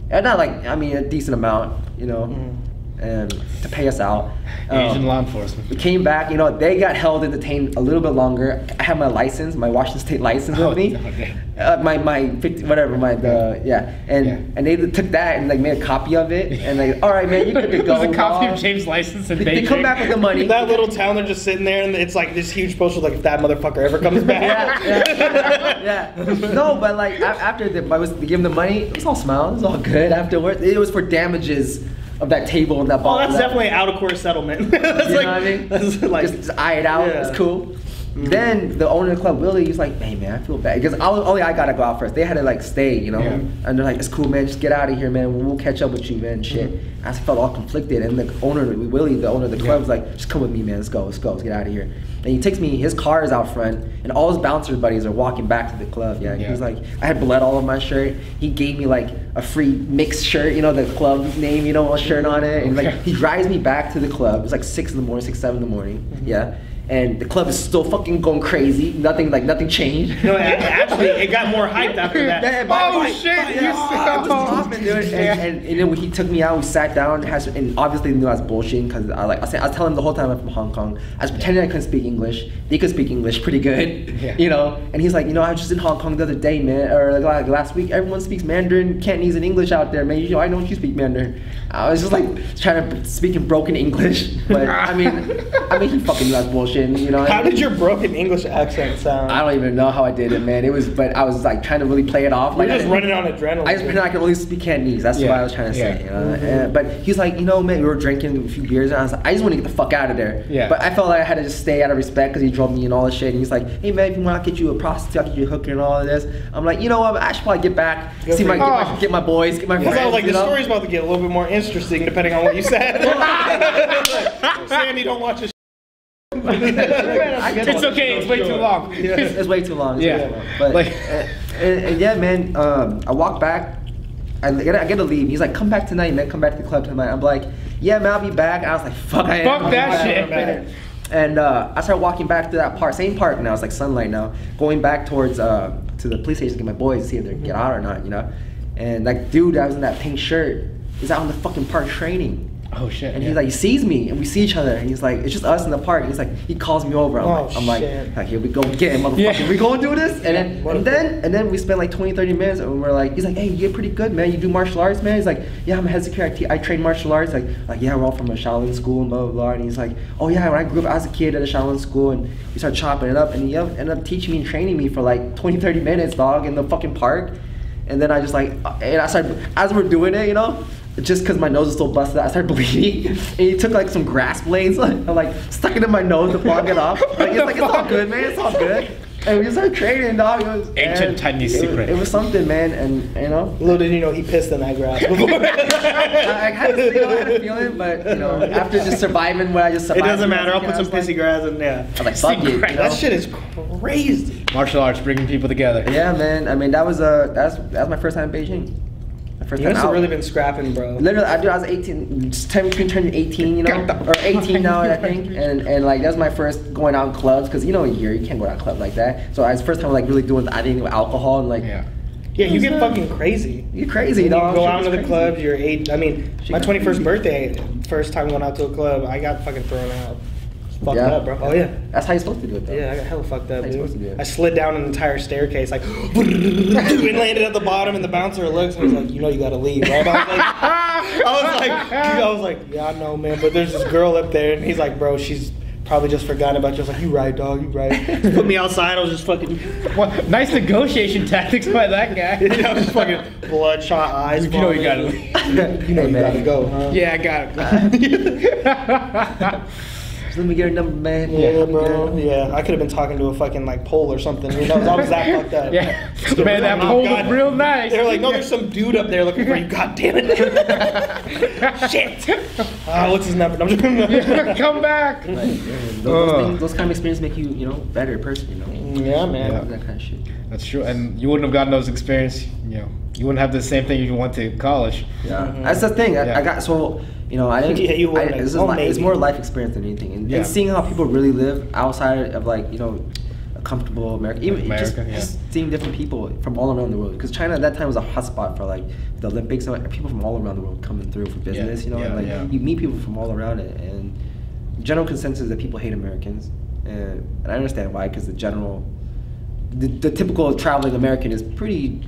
and not like I mean a decent amount, you know, Mm. And to pay us out. Asian Um, law enforcement. we came back, you know, they got held and detained a little bit longer. I had my license, my Washington State license Oh, with me. okay. Uh, my my 50, whatever my the yeah and Yeah. and they took that and like made a copy of it and like all right man you good to go. There's a copy dog." of James' license in They, they come back with the money. That little town, they're just sitting there, and it's like this huge poster, like if that motherfucker ever comes back. yeah, yeah, yeah. No, but like after the, I was to give them the money, it was all smiles, it was all good afterwards. It was for damages of that table and that Oh, that's that- definitely out of court settlement. that's You like, know what I mean? That's like, just, just eye it out. Yeah. It's cool. Then the owner of the club, Willie, he's like, "Hey man, I feel bad because only I gotta go out first. They had to like stay, you know. Yeah. And they're like, "It's cool, man. Just get out of here, man. We'll, catch up with you, man." Shit. Mm-hmm. I just felt all conflicted, and the owner, Willie, the owner of the club, was like, "Just come with me, man. Let's go. Let's go. Let's get out of here." And he takes me. His car is out front, and all his bouncer buddies are walking back to the club. Yeah. Yeah. He's like, I had blood all over my shirt. He gave me like a free mixed shirt, you know, the club name, you know, a shirt on it, and like he drives me back to the club. It's like six in the morning, six seven in the morning. Yeah, and the club is still fucking going crazy. Nothing like nothing changed. no, actually, it got more hyped after that. Yeah, but- Oh, but- shit, but- you yeah, said- it was popping, dude. And, and, and then when he took me out, we sat down, has, and obviously knew I was bullshitting because I like I, said, I was telling him the whole time I'm from Hong Kong. I was pretending I couldn't speak English. They could speak English pretty good, Yeah. you know. And he's like, you know, I was just in Hong Kong the other day, man, or like, like last week. Everyone speaks Mandarin, Cantonese, and English out there, man. You know, I know you speak Mandarin. I was just like trying to speak in broken English, but I mean, I mean, he fucking knew I was bullshitting, you know. How did your broken English accent sound? I don't even know how I did it, man. It was, but I was like trying to really play it off. You're Like I just running on adrenaline. I just pretended I could only speak Cantonese. That's Yeah, what I was trying to say. yeah. You know? And- but he's like, you know, man, we were drinking a few beers, and I was like, I just want to get the fuck out of there. Yeah. But I felt like I had to just stay out of respect because he drove me and all this shit. And he's like, hey man, if you want to get you a prostitute, I'll get you a hooker and all of this. I'm like, you know what? I should probably get back, Good see for my you. get, my Oh. get my boys, get my Because friends. I was like, the know? story's about to get a little bit more interesting depending on what you said. Sandy, don't watch this. It's okay. It's way too long. it's, it's way too long. Yeah. too long. But Like- uh, and, and yeah, man. Um, I walk back. I get, I get to leave. He's like, "Come back tonight, man. Come back to the club tonight." I'm like, "Yeah, man. I'll be back." I was like, "Fuck, I. Fuck that shit. back." And uh, I started walking back to that park, same park now. It's like sunlight now. Going back towards uh, to the police station to get my boys to see if they get out or not, you know. And that dude that was in that pink shirt is out in the fucking park training. Oh shit. And yeah. he like he sees me and we see each other and he's like, it's just us in the park. He's like, he calls me over. I'm, Oh, like, I'm like, like, here we go again, motherfucker. Yeah. We gonna do this? And then What and a- then and then we spend like 20, 30 minutes and we're like, he's like, hey, you get pretty good, man. You do martial arts, man. He's like, yeah, I'm a head security. I, train martial arts. Like, like yeah, we're all from a Shaolin school and blah blah blah. And he's like, oh yeah, when I grew up as a kid at a Shaolin school and we start chopping it up and he ended up teaching me and training me for like 20, 30 minutes, dog, in the fucking park. And then I just like, and I started, as we're doing it, you know, just because my nose was so busted, I started bleeding. And he took like some grass blades and like stuck it in my nose to block it off. Like, it's like, it's all good, man, it's all good. And we just started training, dog. It was, Ancient and Chinese it was- secret. It was something, man, and you know. Little did you know he pissed in that grass before. I, I had to feel, I had to feel it, but you know, after just surviving what I just survived. It doesn't matter. I'll put some I was pissy like- grass in there. I was like, fuck it. You know? That shit is crazy. Martial arts bringing people together. Yeah, man. I mean, that was uh, that's that was my first time in Beijing. First You time really been scrapping, bro. Literally, I, dude, I was 18, just turning between turning 18, you know, or 18 now, I think, and and like that's my first going out in clubs, cause you know here you can't go out in clubs like that. So I was first time like really doing I think with alcohol and like Yeah. Yeah, you get fucking crazy. you're crazy, When you dog. go out into the clubs, you're eight. I mean, my 21st crazy. birthday, first time going out to a club, I got fucking thrown out. Fucked Yeah. up, bro. Oh yeah. That's how you're supposed to do it. Though. Yeah, I got hella fucked up, How you supposed to do dude. it. I slid down an entire staircase, like, and landed at the bottom, and the bouncer looks and was like, "You know, you gotta leave, right?" I was like, I was like, I was like, "Yeah, I know, man." But there's this girl up there, and he's like, "Bro, she's probably just forgotten about you." I was like, "You right, dog? You right?" Put me outside. I was just fucking, Well, nice negotiation tactics by that guy. I was fucking bloodshot eyes. You know you gotta leave. you know Hey, you man. gotta go, huh? Yeah, I got it. Just let me get a number, man. Yeah, Let bro. Yeah, I could have been talking to a fucking like pole or something. You know, I was that fucked up. yeah. Man, that pole God. was real nice. They're like, no, there's some dude up there looking for you. God damn it. Shit. Ah, what's his number? I'm just Come back. Like, yeah, those, those, Ugh. things, those kind of experiences make you, you know, better person, you know. yeah, man. Yeah. That kind of shit. That's true, and you wouldn't have gotten those experience. You know, you wouldn't have the same thing if you went to college. Yeah, Mhm. that's the thing. I, Yeah. I got so you know I didn't. Yeah, you I, wouldn't. this is Well, li- it's more life experience than anything, and, Yeah. and seeing how people really live outside of like you know a comfortable America, even just, America, yeah. just seeing different people from all around the world. Because China at that time was a hotspot for like the Olympics, and like, people from all around the world coming through for business. you know, yeah, and, like you meet people from all around it, and general consensus is that people hate Americans, and, and I understand why. Because the general, the, the typical traveling American is pretty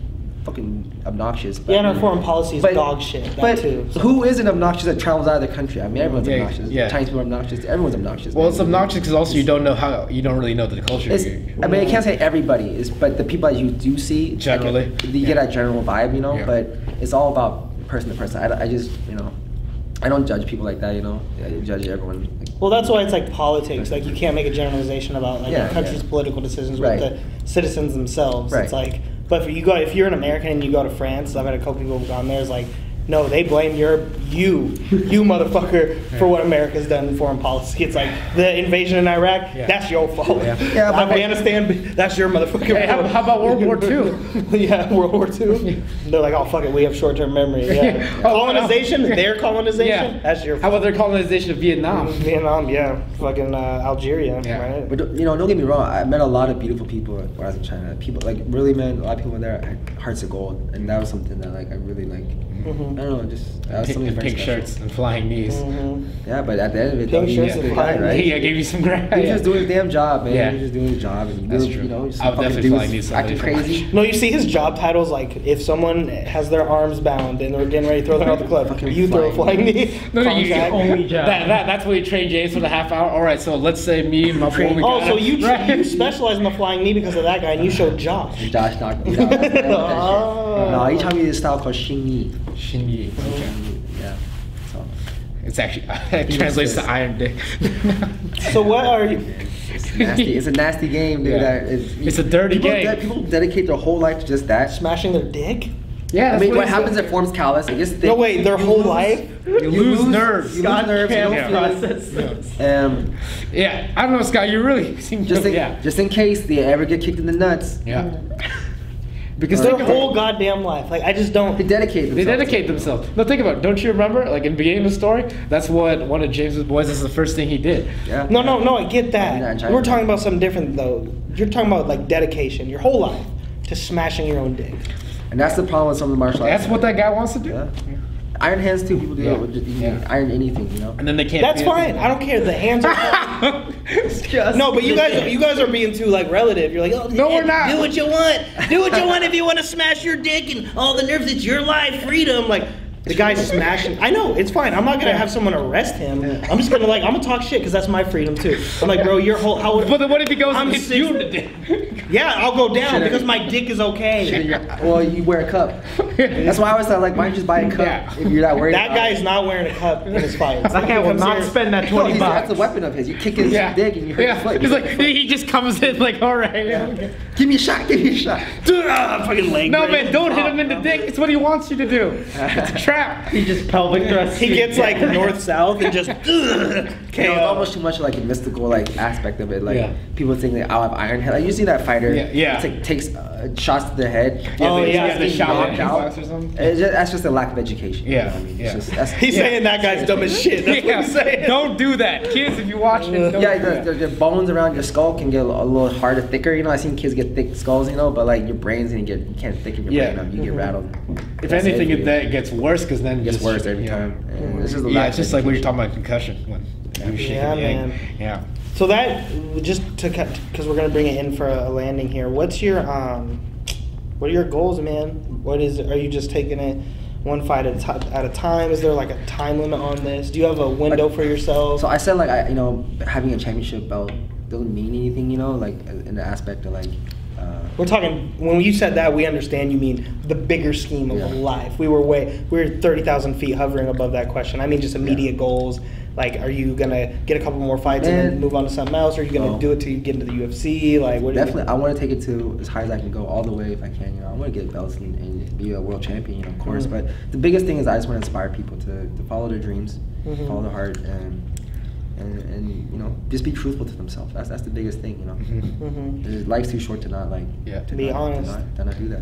fucking obnoxious. but- Yeah, and our foreign policy is but, dog shit. That but too. so. who isn't obnoxious that travels out of the country? I mean, everyone's Yeah, obnoxious. yeah. Chinese people are obnoxious. Everyone's obnoxious. Well, man. it's obnoxious because also you don't know how you don't really know the culture. It's, I mean, I can't say everybody is, but the people that you do see, like, Generally, you yeah. get that general vibe, you know. Yeah. But it's all about person to person. I, I just, you know, I don't judge people like that, you know. I judge everyone. Well, that's why it's like politics. Like you can't make a generalization about like Yeah, a country's yeah. political decisions Right. with the citizens themselves. Right. It's like, but if you go, if you're an American and you go to France, I've had a couple people who've gone there. It's like, no, they blame your you, you motherfucker, for what America's done in foreign policy. It's like the invasion in Iraq. Yeah. That's your fault. Yeah. Yeah, but- Afghanistan. That's your motherfucking Hey, how- how about World War II? yeah, World War II. They're like, oh fuck it, we have short-term memory. Yeah. Yeah. Oh, Colonization, their colonization. Yeah. That's your. How about their colonization of Vietnam? Vietnam, yeah, fucking uh, Algeria, Yeah. right? But you know, don't get me wrong. I met a lot of beautiful people when I was in China. People like really, man. A lot of people there had hearts of gold, and that was something that like I really like. Mhm. I don't know, just that was Pink, something and very pink special. shirts and flying knees. Mhm. Yeah, but at the end of it, Pink though, he shirts was and a guy, flying right? Yeah, I gave you some crap. He was yeah. just doing his damn job, man. Yeah. He was just doing his job, and That's true. you know, just I would definitely dudes fly need somebody acting crazy. No, you see his job titles like if someone has their arms bound and they're getting ready to throw them out the club, Fucking you throw a flying flying knee. No, no, you, contact. only that, that, that's what you train James for the half hour. All right, so let's say me and my boy. we Oh, got so it. you Right. you specialize in the flying knee because of that guy, and you showed Josh. Josh knocked me out. Oh. no, he taught me this style called Xingyi. Shinyi. Xingyi, Yeah. So. It's actually it translates to iron dick. So what are you? It's nasty. It's a nasty game, dude. Yeah. That is, It's a dirty people, game. de- people dedicate their whole life to just that. Smashing their dick? Yeah, I mean, what what he happens? said. It forms callus. It gets thick. No, wait, their whole life? You, lose, nerves. You lose nerves. You don't Yeah. feel. Um, Yeah, I don't know, Scott. You really seem just to, in, yeah, just in case they ever get kicked in the nuts, yeah. Because Their think about whole goddamn life. Like, I just don't. They dedicate They dedicate themselves. No, think about it. Don't you remember? Like in the beginning of the story, that's what one of James's boys is the first thing he did. Yeah. No, no, no, I get that. China. We're talking about something different, though. You're talking about, like, dedication, your whole life to smashing your own dick. And that's the problem with some of the martial arts. That's what that guy wants to do. Yeah. Iron hands too. People do Yeah. it with just, you Yeah. iron anything, you know. And then they can't. That's feel fine. I don't care. The hands are. Just No, but you guys, you guys are being too like relative. You're like, oh, No, we're not. Do what you want. Do what you want if you want to smash your dick and all the nerves. It's your life, freedom. Like the guy's smashing. I know it's fine. I'm not gonna have someone arrest him. I'm just gonna like, I'm gonna talk shit because that's my freedom too. I'm like, bro, your whole how. But then what if he goes I'm and hits six- you in the dick? Yeah, I'll go down Shit, because I- my dick is okay. Well, you wear a cup. That's why I always thought, like, why don't you just buy a cup Yeah. if you're not worried That about guy's it? not wearing a cup in his fights. That guy will not here- spend that No, 20 he's, that's bucks. a weapon of his. You kick his dick and you hurt yeah. his foot. He's like he just comes in like, all right. Yeah. give me a shot, give me a shot. Dude, ah, fucking leg. No break. man, don't hit him in the dick. It's what he wants you to do. It's a trap. He just pelvic thrusts. He gets like north south and just You know, it's almost too much like a mystical like aspect of it. Like Yeah. people think that I'll have iron head. Like you see that fighter, Yeah, yeah. It's like takes uh, shots to the head. Oh, yeah, the the shot out. or something. It's just, that's just a lack of education. you know Yeah, I mean, yeah. Just, that's, He's Yeah. saying that guy's dumb as shit. That's what he's saying. Don't do that, kids. If you watch it, don't yeah, do the, that. the, the bones around your skull can get a little harder, thicker. You know, I've seen kids get thick skulls. You know, but like your brain's gonna get you can't thicken your Yeah. brain up. You get rattled. If That's anything, it for it, you. that gets worse because then It gets just- worse every yeah. time. And it's just Yeah, it's just like when you're talking about concussion when you shake Yeah, the egg. man. Yeah. So that just to cut because we're gonna bring it in for a landing here. What's your um, what are your goals, man? What is? Are you just taking it one fight at a, at a time? Is there like a time limit on this? Do you have a window for yourself? So I said like I, you know, having a championship belt doesn't mean anything. You know, like in the aspect of like. We're talking when you said that we understand you mean the bigger scheme of Yeah. life. We were way we were thirty thousand feet hovering above that question. I mean just immediate goals. Like, are you gonna get a couple more fights and then move on to something else? Or are you gonna No. do it till you get into the UFC? Like, what? Definitely, I want to take it to as high as I can go, all the way if I can. You know, I want to get belts and, and be a world champion, you know, of course. Mhm. But the biggest thing is I just want to inspire people to, to follow their dreams, Mhm. follow their heart, and, and and you know just be truthful to themselves. That's that's the biggest thing, you know. Mhm. Life's too short to not like Yeah. to Be not, honest. to not, to not do that.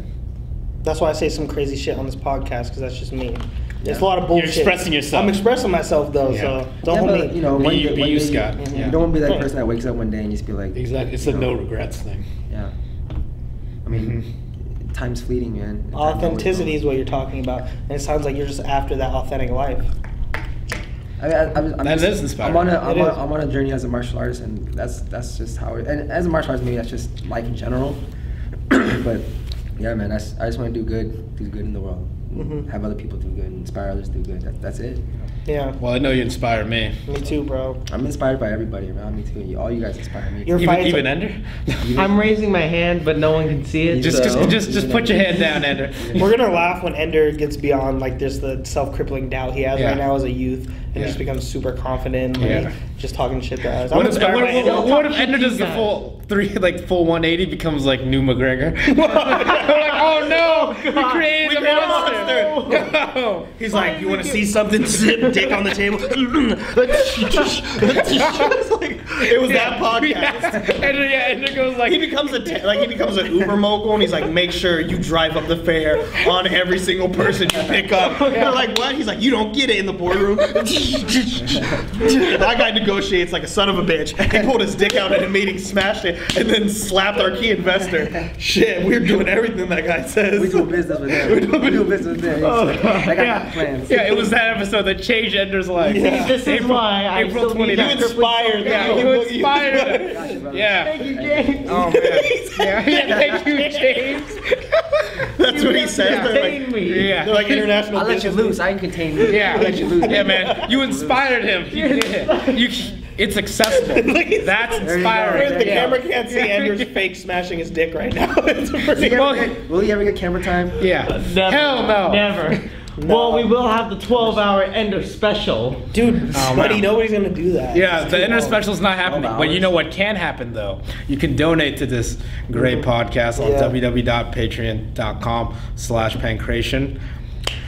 That's why I say some crazy shit on this podcast because that's just me. It's a lot of bullshit. You're expressing yourself. I'm expressing myself though, Yeah. so don't yeah, hold but, me. you know, Be one you- day- be one you, day Scott. Mhm. Yeah. You don't want to be that Right. person that wakes up one day and just be like, Exactly. It's a know, no regrets thing. Yeah. I mean, time's fleeting, man. Authenticity is what you're talking about, and it sounds like you're just after that authentic life. I mean, I, I'm, I'm That just, is inspiring. I'm on, a, I'm, on, is. I'm on a journey as a martial artist, and that's that's just how. It, and as a martial artist, maybe that's just life in general. but yeah, man, that's, I just want to do good, do good in the world, Mhm. have other people do good, inspire others to do good. That, that's it. Yeah, Well, I know you inspire me. me too, bro. I'm inspired by everybody around me too. All you guys inspire me. Your Even, fights- even Ender. I'm raising my hand, but no one can see it. just, just, so- just, just put your hand down, Ender. We're gonna laugh when Ender gets beyond like this the self crippling doubt he has Yeah. right now as a youth and Yeah. just becomes super confident, like, Yeah. Just talking shit to us. What I'm if, what, Ender. what, what if Ender does the full three, like full 180, becomes like new McGregor? I'm like, oh no, oh, we created We a created a monster. monster. No. He's like, you want to see something? Zip dick on the table. Like- it was that podcast. Yeah. Ender, yeah, Ender goes like, He becomes a te- like he becomes an Uber mogul, and he's like, make sure you drive up the fare on every single person you pick up. They're like, what? He's like, you don't get it in the boardroom. that guy negotiates like a son of a bitch. He pulled his dick out in a meeting, smashed it, and then slapped our key investor. Shit, we're doing everything that guy says. We do business with We're them. We do business with them. Oh, that guy yeah. got plans. yeah, it was that episode that changed Ender's life. Yeah. This is why I April still need 29th. You inspired. Yeah, you inspired Gotcha, him. Yeah. Thank you, James. Oh man. Yeah, yeah, thank you, James. That's what he says. They're like, me. Yeah. they're like international I'll let you business. loose. I can contain you. Yeah, I'll let you loose. yeah, man. You inspired him. He did it. You, it's accessible. That's There you inspiring. The Yeah. camera can't see Ender's fake smashing his dick right now. It's pretty Will he, Well, ever get, will he ever get camera time? Yeah. Uh, never. Hell no. Never. Well, we will have the 12-hour Ender special. Dude, Oh, buddy, man. nobody's gonna do that. Yeah, It's the ender inner long. special's not happening. But you know what can happen though? You can donate to this great mm-hmm. podcast on Yeah. www.patreon.com slash pankration.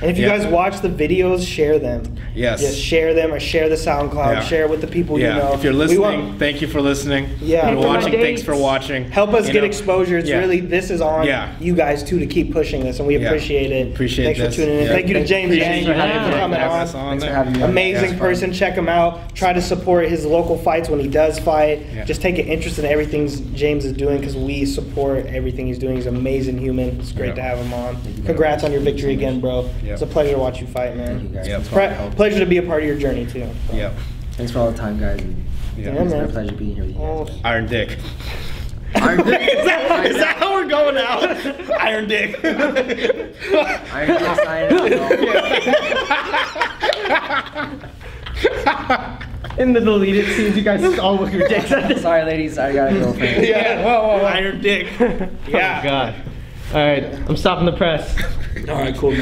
And if you Yeah. guys watch the videos, share them. Yes. Just share them or share the SoundCloud. Yeah. Share it with the people Yeah, you know. if you're listening, want- thank you for listening. Yeah. If you're For watching, thanks for watching. help us You get know? exposure. It's Yeah. really this is on Yeah. you guys too to keep pushing this, and we Yeah. appreciate it. Appreciate it. Thanks this. for tuning in. Yeah. Thank you to Thank- James Yang for having me. coming Having on. on Thanks for having me. Amazing Yeah. person. Check him out. Try to support his local fights when he does fight. Yeah. Just take an interest in everything James is doing because we support everything he's doing. He's an amazing human. It's great Yeah. to have him on. Thank you very Congrats on your victory again, bro. Yeah. It's a pleasure to watch you fight, man. Thank you guys. Yep. Thanks for all Pre- pleasure to be a part of your journey too. Yeah. Thanks for all the time, guys. And Yeah. Yeah, it's been a pleasure being here with you guys. Oh. Iron Dick. Iron Dick. is, that, is that how we're going out? Iron Dick. Iron Dick signing out, In the deleted scenes, you guys all look your dicks at bro. this. Sorry, ladies. I got a girlfriend. yeah. Whoa, whoa, Iron Dick. Yeah. Oh, God. All right, I'm stopping the press. All right, cool, man.